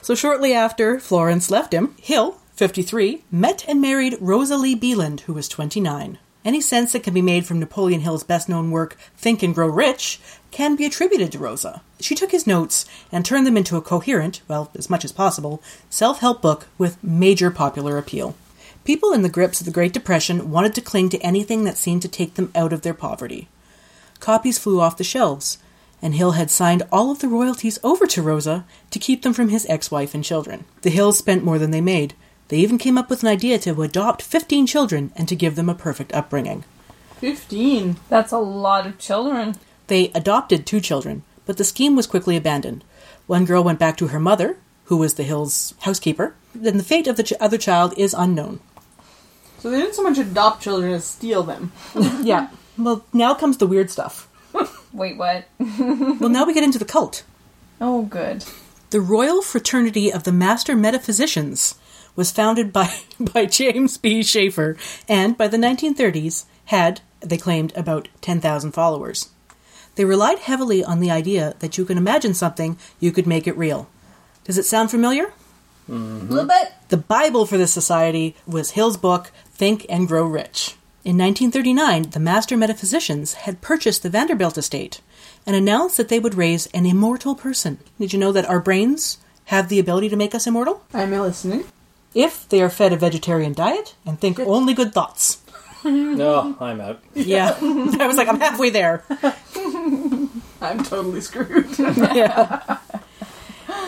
So shortly after Florence left him, Hill, 53, met and married Rosalie Beeland, who was 29. Any sense that can be made from Napoleon Hill's best known work, Think and Grow Rich, can be attributed to Rosa. She took his notes and turned them into a coherent, well, as much as possible, self help book with major popular appeal. People in the grips of the Great Depression wanted to cling to anything that seemed to take them out of their poverty. Copies flew off the shelves, and Hill had signed all of the royalties over to Rosa to keep them from his ex wife and children. The Hills spent more than they made. They even came up with an idea to adopt 15 children and to give them a perfect upbringing. Fifteen. That's a lot of children. They adopted two children, but the scheme was quickly abandoned. One girl went back to her mother, who was the Hills' housekeeper. Then the fate of the ch- other child is unknown. So they didn't so much adopt children as steal them. Yeah. Well, now comes the weird stuff. Wait, what? Well, now we get into the cult. Oh, good. The Royal Fraternity of the Master Metaphysicians was founded by, by James B. Schaefer and by the 1930s had, they claimed, about 10,000 followers. They relied heavily on the idea that you can imagine something, you could make it real. Does it sound familiar? Mm-hmm. A little bit. The Bible for this society was Hill's book, Think and Grow Rich. In 1939, the Master Metaphysicians had purchased the Vanderbilt estate and announced that they would raise an immortal person. Did you know that our brains have the ability to make us immortal? I'm listening. If they are fed a vegetarian diet and think only good thoughts. No, I'm out. Yeah. I was like, I'm halfway there. I'm totally screwed. Yeah.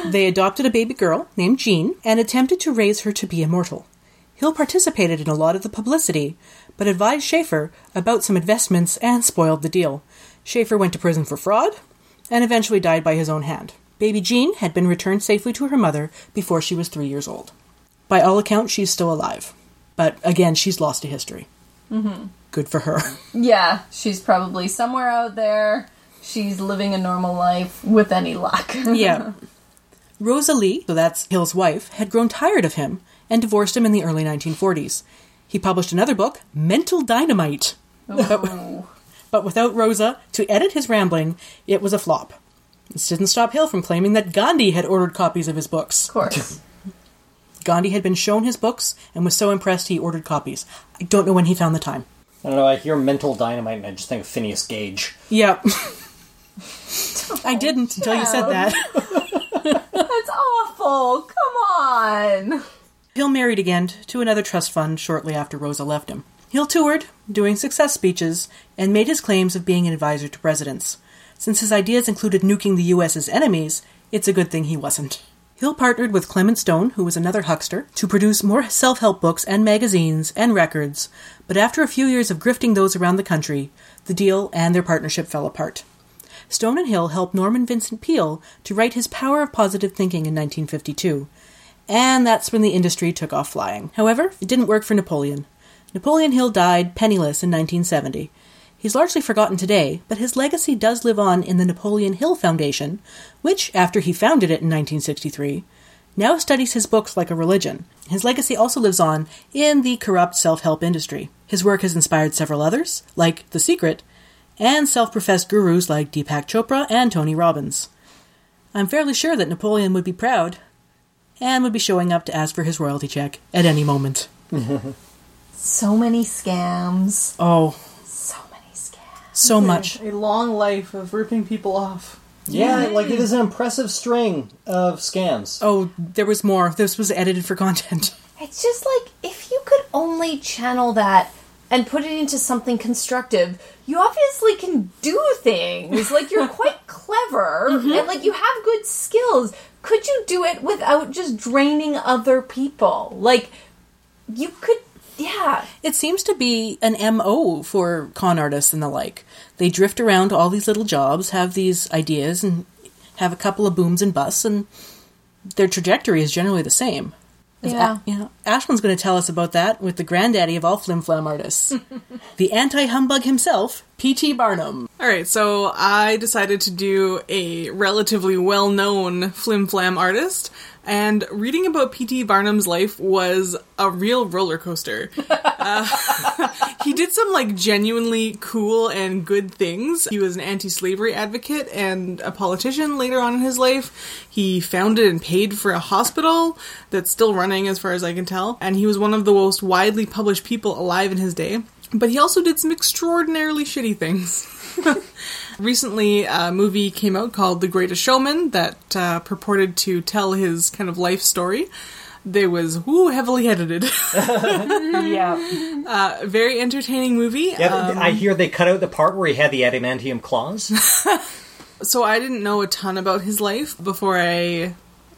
They adopted a baby girl named Jean and attempted to raise her to be immortal. Hill participated in a lot of the publicity, but advised Schaefer about some investments and spoiled the deal. Schaefer went to prison for fraud and eventually died by his own hand. Baby Jean had been returned safely to her mother before she was three years old. By all accounts, she's still alive. But again, she's lost to history. Mm-hmm. Good for her. Yeah, she's probably somewhere out there. She's living a normal life with any luck. yeah. Rosalie, so that's Hill's wife, had grown tired of him and divorced him in the early 1940s. He published another book, Mental Dynamite. Ooh. But without Rosa to edit his rambling, it was a flop. This didn't stop Hill from claiming that Gandhi had ordered copies of his books. Of course. Gandhi had been shown his books and was so impressed he ordered copies. I don't know when he found the time. I don't know. I hear mental dynamite and I just think of Phineas Gage. Yeah. I didn't until you said that. That's awful. Come on. Hill married again to another trust fund shortly after Rosa left him. Hill toured, doing success speeches, and made his claims of being an advisor to presidents. Since his ideas included nuking the US's enemies, it's a good thing he wasn't. Hill partnered with Clement Stone, who was another huckster, to produce more self help books and magazines and records, but after a few years of grifting those around the country, the deal and their partnership fell apart. Stone and Hill helped Norman Vincent Peale to write his Power of Positive Thinking in 1952, and that's when the industry took off flying. However, it didn't work for Napoleon. Napoleon Hill died penniless in 1970. He's largely forgotten today, but his legacy does live on in the Napoleon Hill Foundation, which, after he founded it in 1963, now studies his books like a religion. His legacy also lives on in the corrupt self help industry. His work has inspired several others, like The Secret, and self professed gurus like Deepak Chopra and Tony Robbins. I'm fairly sure that Napoleon would be proud and would be showing up to ask for his royalty check at any moment. So many scams. Oh, So many scams. So much. A long life of ripping people off. Yeah, like it is an impressive string of scams. Oh, there was more. This was edited for content. It's just like if you could only channel that and put it into something constructive, you obviously can do things. Like you're quite clever mm-hmm. and like you have good skills. Could you do it without just draining other people? Like you could yeah. It seems to be an MO for con artists and the like. They drift around to all these little jobs, have these ideas, and have a couple of booms and busts, and their trajectory is generally the same. As Yeah. A- you know, Ashman's going to tell us about that with the granddaddy of all flim flam artists, the anti humbug himself, P.T. Barnum. All right, so I decided to do a relatively well known flim flam artist, and reading about P.T. Barnum's life was a real roller coaster. Uh, he did some like genuinely cool and good things. He was an anti slavery advocate and a politician later on in his life. He founded and paid for a hospital that's still running, as far as I can tell, and he was one of the most widely published people alive in his day. But he also did some extraordinarily shitty things. Recently, a movie came out called The Greatest Showman that uh, purported to tell his kind of life story. They was woo heavily edited. Yeah. uh, very entertaining movie. Yeah, Um, I hear they cut out the part where he had the adamantium claws. so I didn't know a ton about his life before I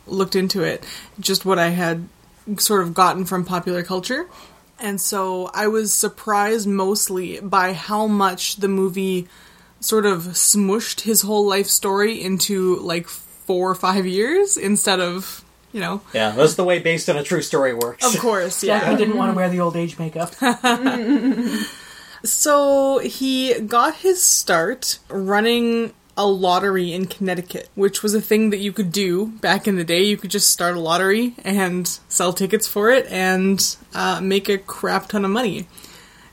looked into it. Just what I had sort of gotten from popular culture. And so I was surprised mostly by how much the movie sort of smushed his whole life story into like four or five years instead of, you know, yeah, that's the way based on a true story works. of course, yeah. He didn't want to wear the old age makeup. So he got his start running a lottery in Connecticut, which was a thing that you could do back in the day. You could just start a lottery and sell tickets for it and uh, make a crap ton of money.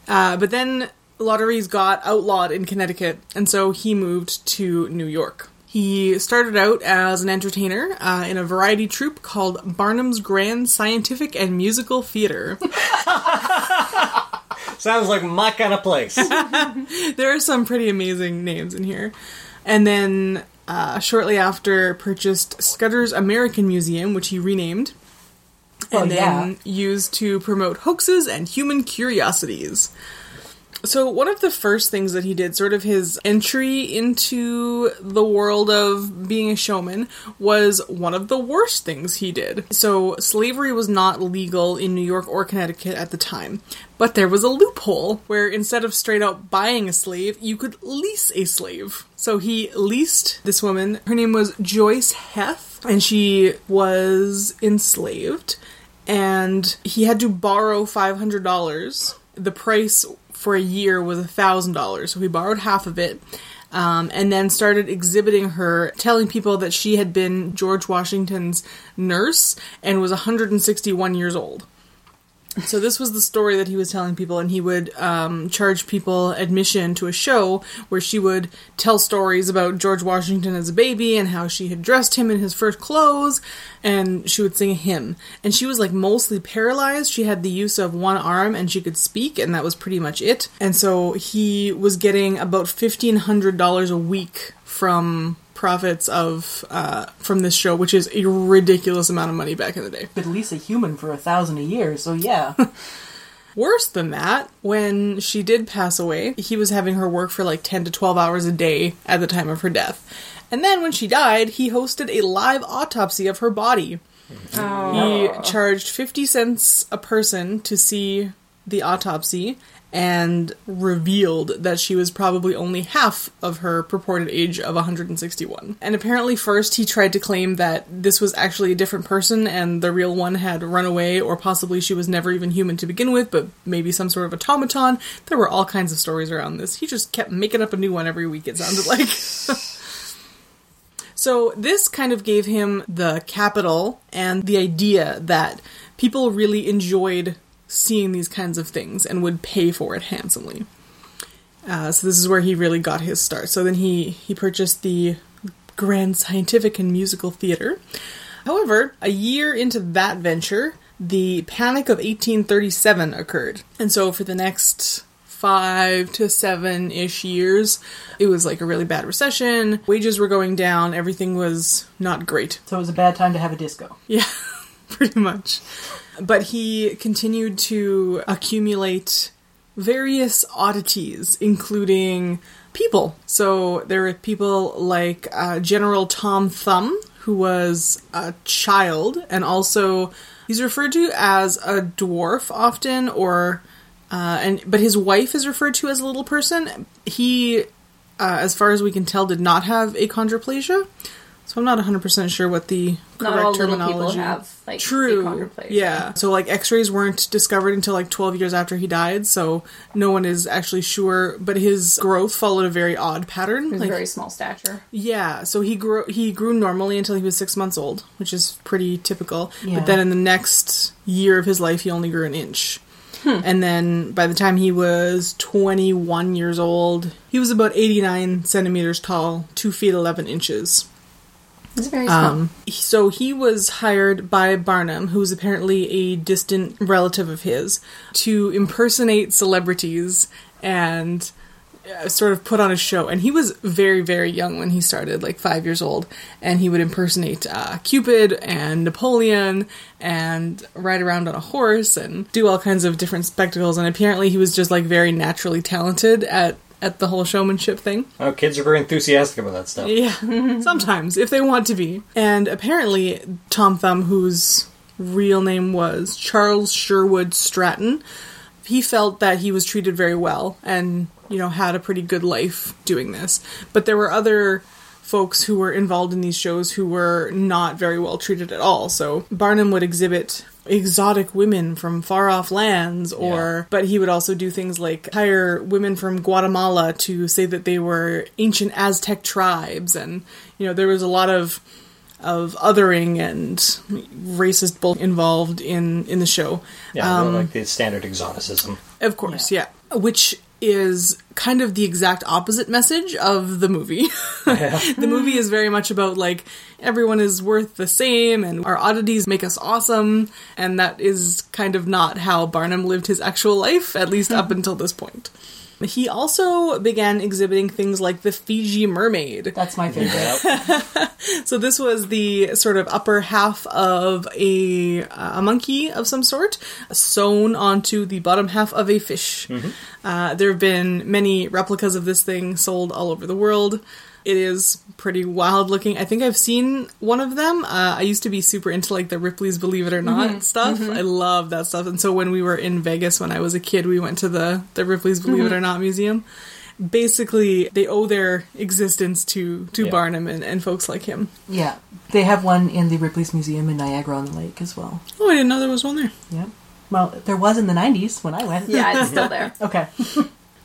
Uh, but then lotteries got outlawed in Connecticut, and so he moved to New York. He started out as an entertainer uh, in a variety troupe called Barnum's Grand Scientific and Musical Theater. Sounds like my kind of place. there are some pretty amazing names in here. And then uh, shortly after, purchased Scudder's American Museum, which he renamed, Well, and then yeah. used to promote hoaxes and human curiosities. So, one of the first things that he did, sort of his entry into the world of being a showman, was one of the worst things he did. So, slavery was not legal in New York or Connecticut at the time, but there was a loophole where instead of straight out buying a slave, you could lease a slave. So, he leased this woman. Her name was Joice Heth, and she was enslaved. And he had to borrow $500. The price for a year was a thousand dollars. So he borrowed half of it. Um, and then started exhibiting her, telling people that she had been George Washington's nurse and was 161 years old. So this was the story that he was telling people, and he would um, charge people admission to a show where she would tell stories about George Washington as a baby and how she had dressed him in his first clothes, and she would sing a hymn. And she was like mostly paralyzed. She had the use of one arm, and she could speak, and that was pretty much it. And so he was getting about fifteen hundred dollars a week from profits of uh, from this show, which is a ridiculous amount of money back in the day. Could lease a human for a thousand a year, so yeah. Worse than that, when she did pass away, he was having her work for like 10 to 12 hours a day at the time of her death. And then when she died, he hosted a live autopsy of her body. He charged 50 cents a person to see the autopsy and revealed that she was probably only half of her purported age of 161. And apparently, first he tried to claim that this was actually a different person and the real one had run away, or possibly she was never even human to begin with, but maybe some sort of automaton. There were all kinds of stories around this. He just kept making up a new one every week, it sounded like. So this kind of gave him the capital and the idea that people really enjoyed seeing these kinds of things and would pay for it handsomely. Uh, so this is where he really got his start. So then he he purchased the Grand Scientific and Musical Theater. However, a year into that venture, the Panic of 1837 occurred, and so for the next five to seven ish years, it was like a really bad recession. Wages were going down. Everything was not great. so it was a bad time to have a disco. Yeah, pretty much. But he continued to accumulate various oddities, including people. So there were people like uh, General Tom Thumb, who was a child, and also he's referred to as a dwarf often, or uh, and but his wife is referred to as a little person. He, uh, as far as we can tell, did not have achondroplasia. So I'm not 100% sure what the Not correct all terminology. people have like True. achondroplasia. Yeah. So like X-rays weren't discovered until like 12 years after he died, so no one is actually sure. But his growth followed a very odd pattern. He was Like, very small stature. yeah. So he grew he grew normally until he was six months old, which is pretty typical. Yeah. But then in the next year of his life, he only grew an inch. Hmm. And then by the time he was 21 years old, he was about 89 centimeters tall, 2 feet 11 inches. He's very small. Um, so he was hired by Barnum, who's apparently a distant relative of his, to impersonate celebrities and uh, sort of put on a show. And he was very, very young when he started, like five years old. And he would impersonate uh, Cupid and Napoleon and ride around on a horse and do all kinds of different spectacles. And apparently he was just like very naturally talented at. At the whole showmanship thing. Oh, kids are very enthusiastic about that stuff. Yeah, sometimes if they want to be. And apparently, Tom Thumb, whose real name was Charles Sherwood Stratton, he felt that he was treated very well and, you know, had a pretty good life doing this. But there were other folks who were involved in these shows who were not very well treated at all. So Barnum would exhibit exotic women from far off lands or but he would also do things like hire women from Guatemala to say that they were ancient Aztec tribes and you know there was a lot of of othering and racist bull involved in in the show. Yeah, Um, like the standard exoticism. Of course, yeah. Which is kind of the exact opposite message of the movie. the movie is very much about like everyone is worth the same and our oddities make us awesome and that is kind of not how Barnum lived his actual life at least up hmm. until this point. He also began exhibiting things like the Fiji mermaid. That's my favorite. So this was the sort of upper half of a a monkey of some sort, sewn onto the bottom half of a fish. Uh, there have been many replicas of this thing sold all over the world. It is pretty wild looking. I think I've seen one of them. Uh, I used to be super into like the Ripley's Believe It or Not mm-hmm. stuff. Mm-hmm. I love that stuff. And so when we were in Vegas when I was a kid, we went to the the Ripley's Believe It mm-hmm. or Not museum. Basically, they owe their existence to to Yeah. Barnum and, and folks like him. yeah, they have one in the Ripley's Museum in Niagara on the Lake as well. Oh, I didn't know there was one there. Yep. Well, there was in the '90s when I went. Yeah, it's still there. Okay.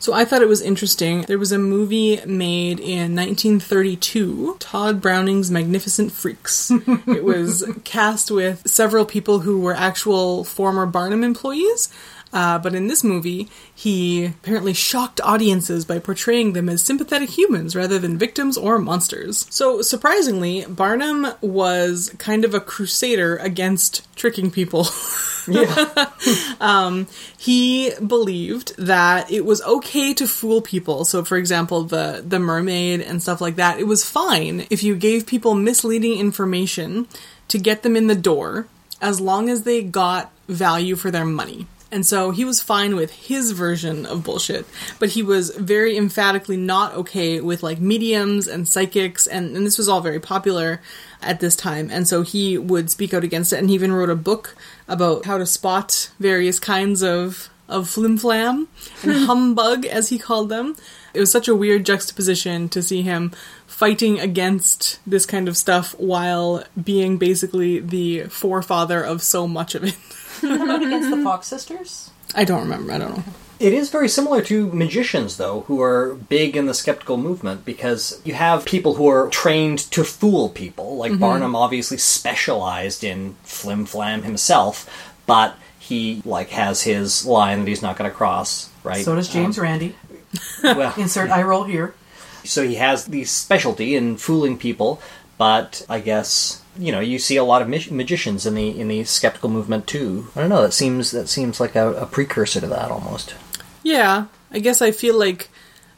So I thought it was interesting. There was a movie made in 1932, Tod Browning's Magnificent Freaks. it was cast with several people who were actual former Barnum employees. Uh, but in this movie, he apparently shocked audiences by portraying them as sympathetic humans rather than victims or monsters. So, surprisingly, Barnum was kind of a crusader against tricking people. Yeah, he believed that it was okay to fool people. So, for example, the the mermaid and stuff like that, it was fine if you gave people misleading information to get them in the door, as long as they got value for their money. And so he was fine with his version of bullshit, but he was very emphatically not okay with like mediums and psychics, and, and this was all very popular at this time. And so he would speak out against it, and he even wrote a book about how to spot various kinds of of flim flam and humbug, as he called them. It was such a weird juxtaposition to see him fighting against this kind of stuff while being basically the forefather of so much of it. Against the Fox sisters. I don't remember. I don't know. It is very similar to magicians, though, who are big in the skeptical movement because you have people who are trained to fool people. Like Barnum obviously specialized in flim flam himself, but he like has his line that he's not going to cross, right? So does James Randi. Um, well, Insert eye roll here. so he has the specialty in fooling people, but I guess you know you see a lot of mag- magicians in the in the skeptical movement too. I don't know. That seems that seems like a, a precursor to that almost. Yeah, I guess I feel like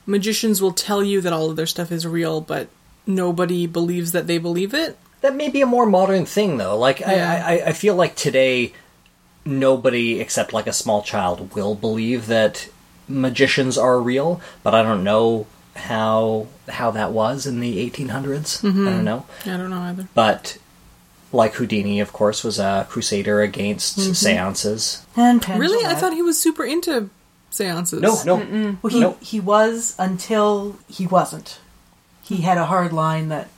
magicians will tell you that all of their stuff is real, but nobody believes that they believe it. That may be a more modern thing, though. Like Yeah. I, I, I feel like today, nobody except like a small child will believe that magicians are real. But I don't know how how that was in the 1800s. I don't mm-hmm. know. I don't know either. But like Houdini, of course, was a crusader against seances. And Penn Really, I thought he was super into seances. No, no, Well, he, Nope. he was until he wasn't. He had a hard line that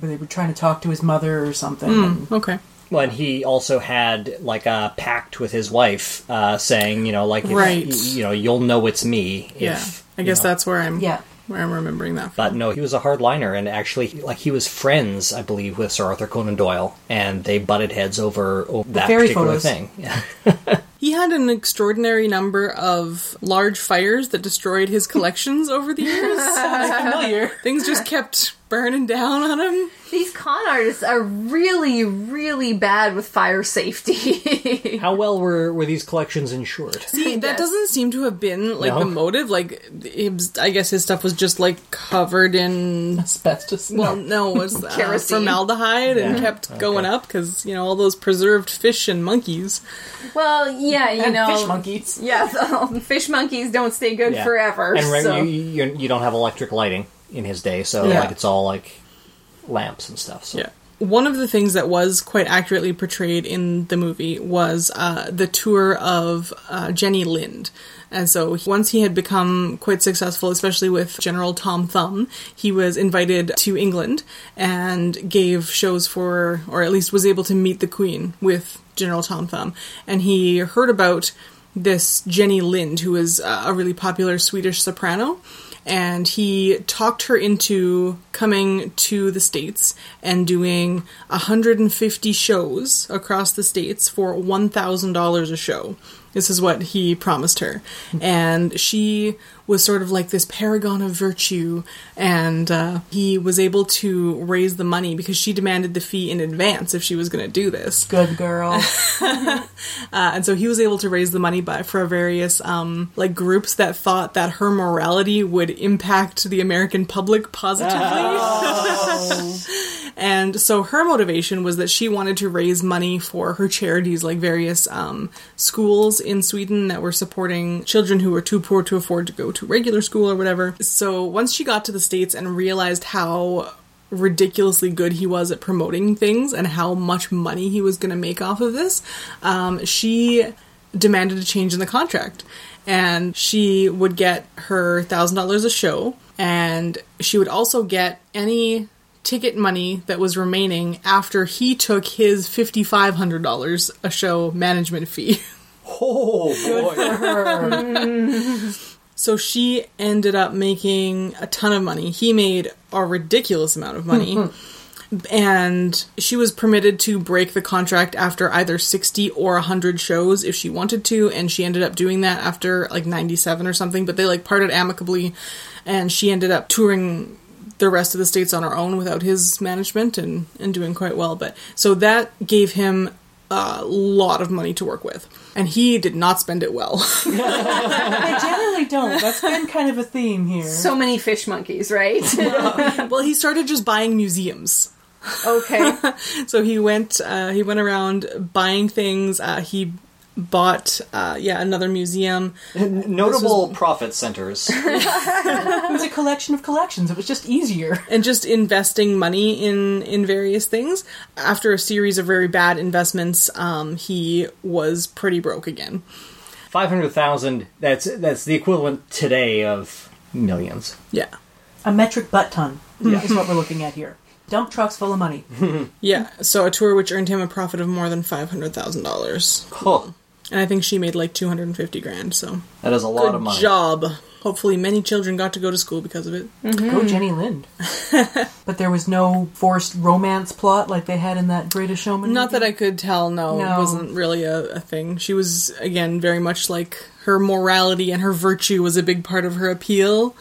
where they were trying to talk to his mother or something. and- Okay. Well, and he also had like a pact with his wife, uh, saying, you know, like, if- Right. y- you know, you'll know it's me. If, Yeah, I you guess know. that's where I'm. Yeah. I'm remembering that. From. But no, he was a hardliner, and actually, like he was friends, I believe, with Sir Arthur Conan Doyle, and they butted heads over, over that particular photos. thing. Yeah. He had an extraordinary number of large fires that destroyed his collections over the years. familiar. Things just kept burning down on him. These con artists are really, really bad with fire safety. How well were were these collections insured? See, that doesn't seem to have been like No? the motive. Like, was- I guess his stuff was just like covered in Asbestos. well, no, what's that? Uh, Kerosene. formaldehyde and Yeah. kept going up because you know all those preserved fish and monkeys. well, yeah, you And know, fish monkeys. Yeah, the fish monkeys don't stay good Yeah. forever. And re- so. you, you, you don't have electric lighting in his day, so Yeah. like it's all like lamps and stuff. So. Yeah. One of the things that was quite accurately portrayed in the movie was uh, the tour of uh, Jenny Lind. And so once he had become quite successful, especially with General Tom Thumb, he was invited to England and gave shows for, or at least was able to meet the Queen with General Tom Thumb. And he heard about this Jenny Lind, who was uh, a really popular Swedish soprano and he talked her into coming to the states and doing 150 shows across the states for $1000 a show This is what he promised her. And she was sort of like this paragon of virtue, and uh, he was able to raise the money because she demanded the fee in advance if she was going to do this. Good girl. Uh, and so he was able to raise the money by for various um, like groups that thought that her morality would impact the American public positively. and so her motivation was that she wanted to raise money for her charities, like various um, schools in Sweden that were supporting children who were too poor to afford to go to regular school or whatever. So once she got to the states and realized how ridiculously good he was at promoting things and how much money he was going to make off of this, um, she demanded a change in the contract. And she would get her $1,000 a show, and she would also get any ticket money that was remaining after he took his $5,500 a show management fee. Oh boy. So she ended up making a ton of money. He made a ridiculous amount of money. Hmm, hmm. and she was permitted to break the contract after either 60 or 100 shows if she wanted to. And she ended up doing that after like 97 or something. But they like parted amicably. And she ended up touring the rest of the states on her own without his management and and doing quite well. But so that gave him a lot of money to work with and he did not spend it well they generally don't. That's been kind of a theme here. So many fish monkeys, right? well he started just buying museums okay. so he went uh, he went around buying things uh, he bought uh, yeah another museum Notable profit centers. it was a collection of collections. It was just easier. and just investing money in in various things after a series of very bad investments um, he was pretty broke again Five hundred thousand. That's that's the equivalent today of millions. yeah A metric butt ton is what we're looking at here. Dump trucks full of money. yeah so a tour which earned him a profit of more than $500000 Huh. And i think she made like 250 grand so That is a lot good of money. job hopefully many children got to go to school because of it mm-hmm. Go Jenny Lind. but there was no forced romance plot like they had in that Greatest Showman. Not that? I could tell, no, No. it wasn't really a, a thing. She was, again, very much like her morality and her virtue was a big part of her appeal,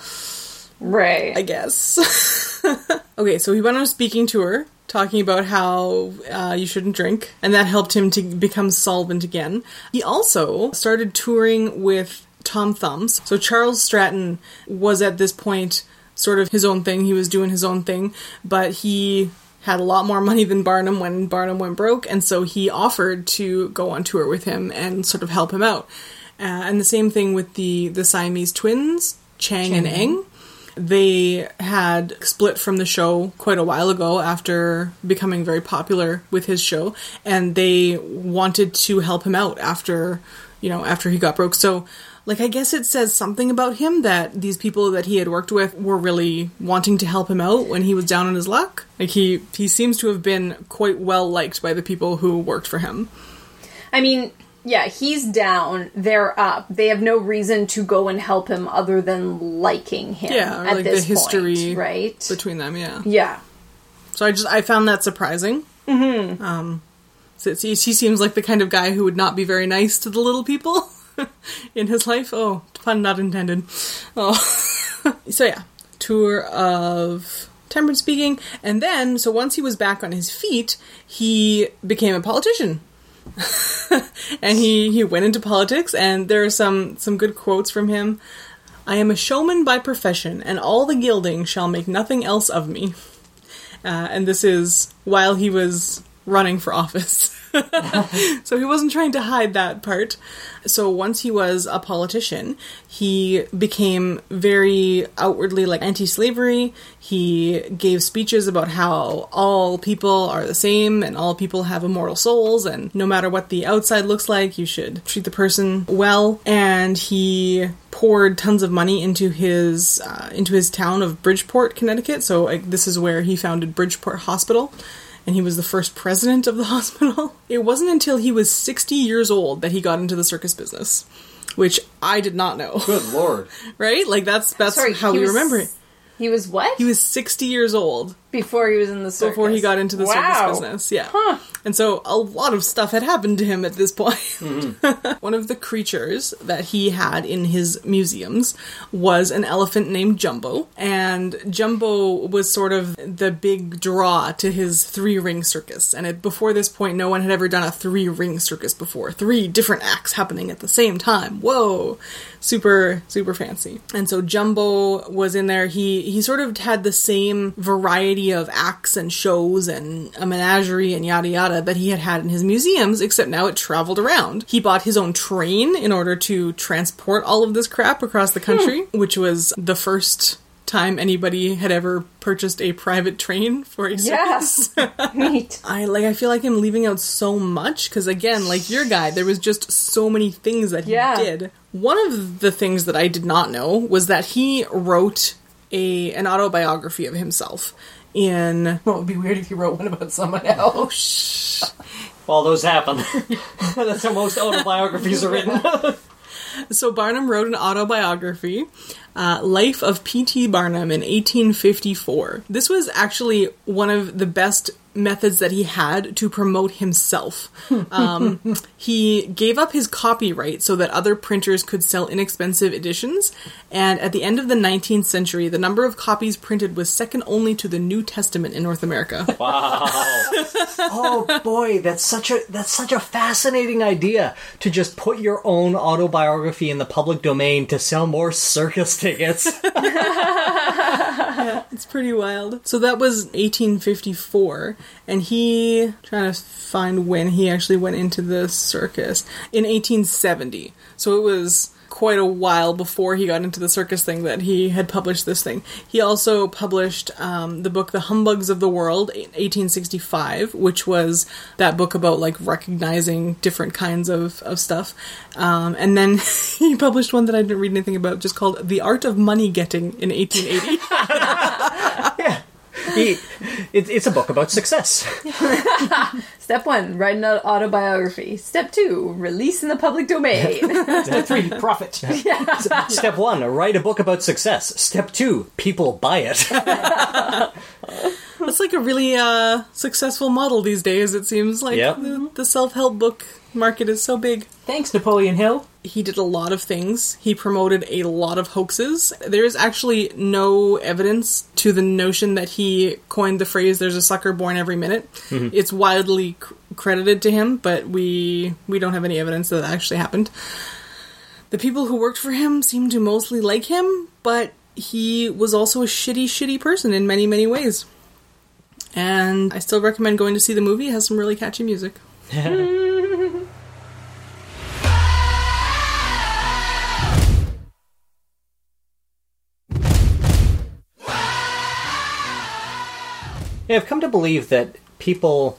right. I guess. okay, so he went on a speaking tour talking about how uh, you shouldn't drink, and that helped him to become solvent again. He also started touring with Tom Thumbs. So Charles Stratton was at this point sort of his own thing. He was doing his own thing, but he had a lot more money than Barnum when Barnum went broke, and so he offered to go on tour with him and sort of help him out. Uh, and the same thing with the the Siamese twins, Chang, and Eng. They had split from the show quite a while ago after becoming very popular with his show, and they wanted to help him out after, you know, after he got broke. So, like, I guess it says something about him that these people that he had worked with were really wanting to help him out when he was down on his luck. Like, he he seems to have been quite well liked by the people who worked for him. I mean, yeah, he's down, they're up. They have no reason to go and help him other than liking him Yeah, at like this the history point, right? between them. Yeah. yeah. So I just I found that surprising. Mm-hmm. Um, so he seems like the kind of guy who would not be very nice to the little people in his life. Oh, pun not intended. Oh, so yeah, tour of temperance speaking, and then so once he was back on his feet, he became a politician. and he he went into politics and there are some some good quotes from him. I am a showman by profession and all the gilding shall make nothing else of me. Uh, and this is while he was running for office. so he wasn't trying to hide that part. So once he was a politician, he became very outwardly like anti slavery. He gave speeches about how all people are the same and all people have immortal souls, and no matter what the outside looks like, you should treat the person well. And he poured tons of money into his uh, into his town of Bridgeport, Connecticut. So like, this is where he founded Bridgeport Hospital, and he was the first president of the hospital. It wasn't until he was 60 years old that he got into the circus business, which I did not know. Good lord. right? Like that's that's Sorry, how we was- remember it. He was what? He was 60 years old Before he was in the circus. before he got into the Wow. circus business. Yeah. And so a lot of stuff had happened to him at this point. Mm-hmm. One of the creatures that he had in his museums was an elephant named Jumbo. And Jumbo was sort of the big draw to his three ring circus. And it, before this point, no one had ever done a three ring circus before. Three different acts happening at the same time. Whoa! Super, super fancy. And so Jumbo was in there. He, he sort of had the same variety of acts and shows and a menagerie and yada yada that he had had in his museums, except now it traveled around. He bought his own train in order to transport all of this crap across the country, hmm. which was the first time anybody had ever purchased a private train for a. Yes. Neat. I like I feel like I'm leaving out so much because again, like your guy, there was just so many things that he Yeah. did. One of the things that I did not know was that he wrote a an autobiography of himself in Well, it would be weird if you wrote one about someone Oh, else. All those happen. That's how most autobiographies are written. So Barnum wrote an autobiography, uh, Life of P.T. Barnum in 1854. This was actually one of the best methods that he had to promote himself. Um, he gave up his copyright so that other printers could sell inexpensive editions, and at the end of the 19th century, the number of copies printed was second only to the New Testament in North America. Wow. oh boy, that's such a that's such a fascinating idea to just put your own autobiography in the public domain to sell more circus tickets. It's pretty wild. So that was 1854, and he trying to find when he actually went into the circus in 1870. So it was quite a while before he got into the circus thing that he had published this thing. He also published um, the book The Humbugs of the World in 1865, which was that book about like recognizing different kinds of, of stuff. Um, and then he published one that I didn't read anything about, just called The Art of Money Getting in 1880. He- it, it's a book about success. Step one, write an autobiography. Step two, release in the public domain. Step three, profit. Step one, write a book about success. Step two, people buy it. That's like a really uh, successful model these days, it seems. Like, Yep. the, the self help book market is so big. Thanks, Napoleon Hill. He did a lot of things. He promoted a lot of hoaxes. There is actually no evidence to the notion that he coined the phrase "there's a sucker born every minute." It's widely cr- credited to him, but we we don't have any evidence that that actually happened. The people who worked for him seem to mostly like him, but he was also a shitty, shitty person in many, many ways. And I still recommend going to see the movie. It has some really catchy music. Yeah, I've come to believe that people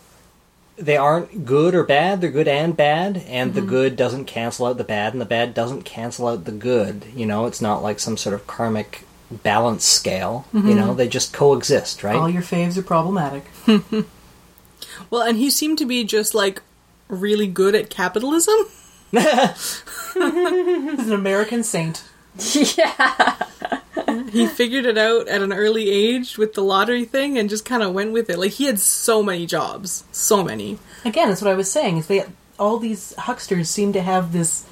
they aren't good or bad, they're good and bad, and the mm-hmm. good doesn't cancel out the bad and the bad doesn't cancel out the good. You know, it's not like some sort of karmic balance scale. You mm-hmm. know, they just coexist, right? All your faves are problematic. Well, and he seemed to be just like really good at capitalism. He's an American saint. yeah. He figured it out at an early age with the lottery thing and just kind of went with it. Like he had so many jobs, so many. Again, that's what I was saying. Is they all these hucksters seem to have this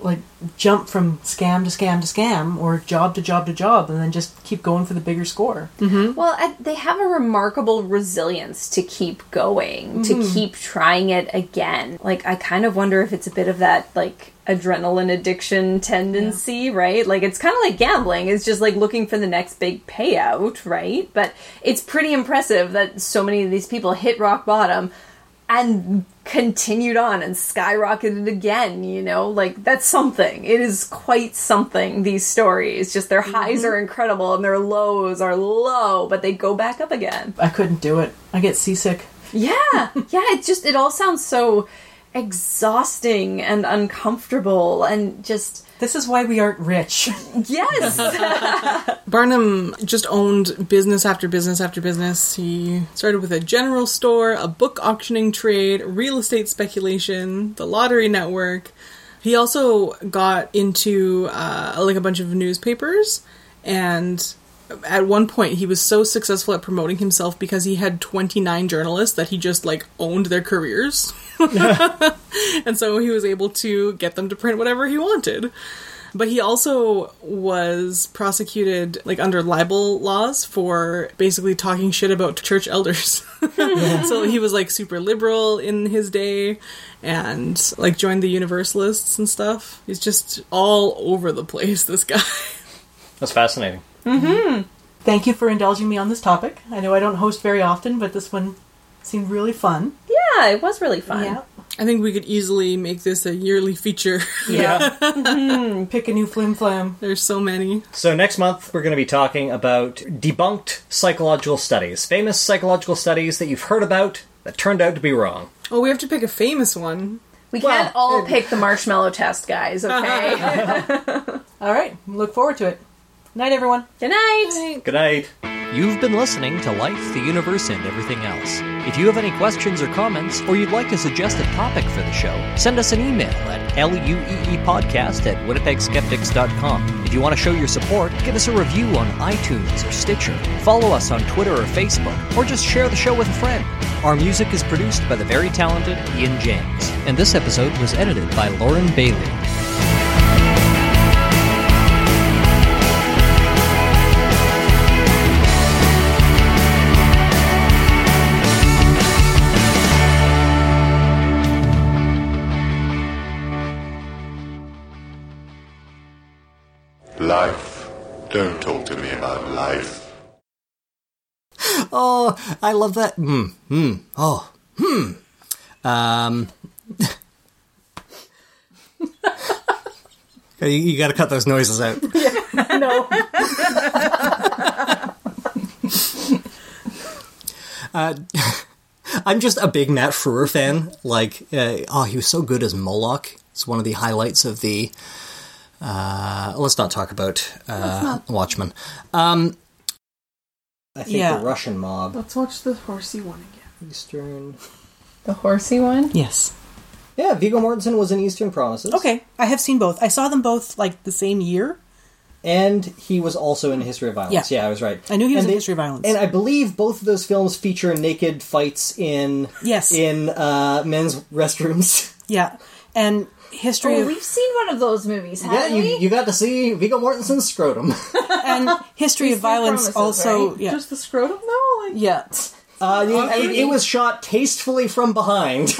like jump from scam to scam to scam or job to job to job, and then just keep going for the bigger score. Mm-hmm. Well, I, they have a remarkable resilience to keep going, to mm-hmm. keep trying it again. Like, I kind of wonder if it's a bit of that, like, adrenaline addiction tendency, right? Like, it's kind of like gambling. It's just like looking for the next big payout, right? But it's pretty impressive that so many of these people hit rock bottom and continued on and skyrocketed again, you know? Like, that's something. It is quite something, these stories. Just their mm-hmm. highs are incredible and their lows are low, but they go back up again. I couldn't do it. I get seasick. Yeah, yeah, it just, it all sounds so exhausting and uncomfortable and just, This is why we aren't rich. yes! Barnum just owned business after business after business. He started with a general store, a book auctioning trade, real estate speculation, the lottery network. He also got into uh, like a bunch of newspapers and at one point he was so successful at promoting himself because he had 29 journalists that he just like owned their careers. and so he was able to get them to print whatever he wanted. But he also was prosecuted like under libel laws for basically talking shit about church elders. so he was like super liberal in his day and like joined the Universalists and stuff. He's just all over the place, this guy. That's fascinating. Mm-hmm. Thank you for indulging me on this topic. I know I don't host very often, but this one seemed really fun. Yeah, it was really fun. Yeah. I think we could easily make this a yearly feature. Yeah. Mm-hmm. Pick a new flim flam. There's so many. So next month we're going to be talking about debunked psychological studies, famous psychological studies that you've heard about that turned out to be wrong. Oh, we have to pick a famous one. We Well, can't all pick the marshmallow test, guys, okay? All right. Look forward to it. Good night, everyone. Good night. Good night. You've been listening to Life, the Universe, and Everything Else. If you have any questions or comments, or you'd like to suggest a topic for the show, send us an email at lueepodcast at winnipegskeptics.com. If you want to show your support, give us a review on iTunes or Stitcher, follow us on Twitter or Facebook, or just share the show with a friend. Our music is produced by the very talented Ian James, and this episode was edited by Lauren Bailey. Don't talk to me about life. Oh, I love that. Hmm. Hmm. Oh. Hmm. Um. you, you got to cut those noises out. Yeah, No. I'm just a big Matt Frewer fan. Like, uh, oh, he was so good as Moloch. It's one of the highlights of the. Uh, let's not talk about uh, Watchmen. Um, I think Yeah. the Russian mob. Let's watch the horsey one again. Eastern. The horsey one? Yes. Yeah, Viggo Mortensen was in Eastern Promises. Okay. I have seen both. I saw them both like the same year. And he was also in History of Violence. Yeah. Yeah, I was right. I knew he was And in History of Violence. And I believe both of those films feature naked fights in Yes. in uh, men's restrooms. Yeah. And history Oh, of we've seen one of those movies, yeah, haven't you, we? you got to see Viggo Mortensen's scrotum. and history of violence Promises, also right? yeah. Just the scrotum though? Like yeah. Uh, you- it, it was shot tastefully from behind.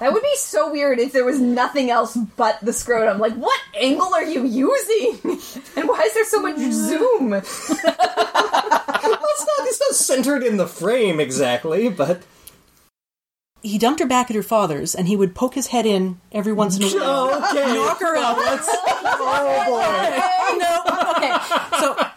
That would be so weird if there was nothing else but the scrotum. Like, what angle are you using? And why is there so much zoom? it's not it's not centered in the frame exactly, but He dumped her back at her father's and he would poke his head in every once in a while. okay. Knock her up. oh boy. Oh, no. Okay. So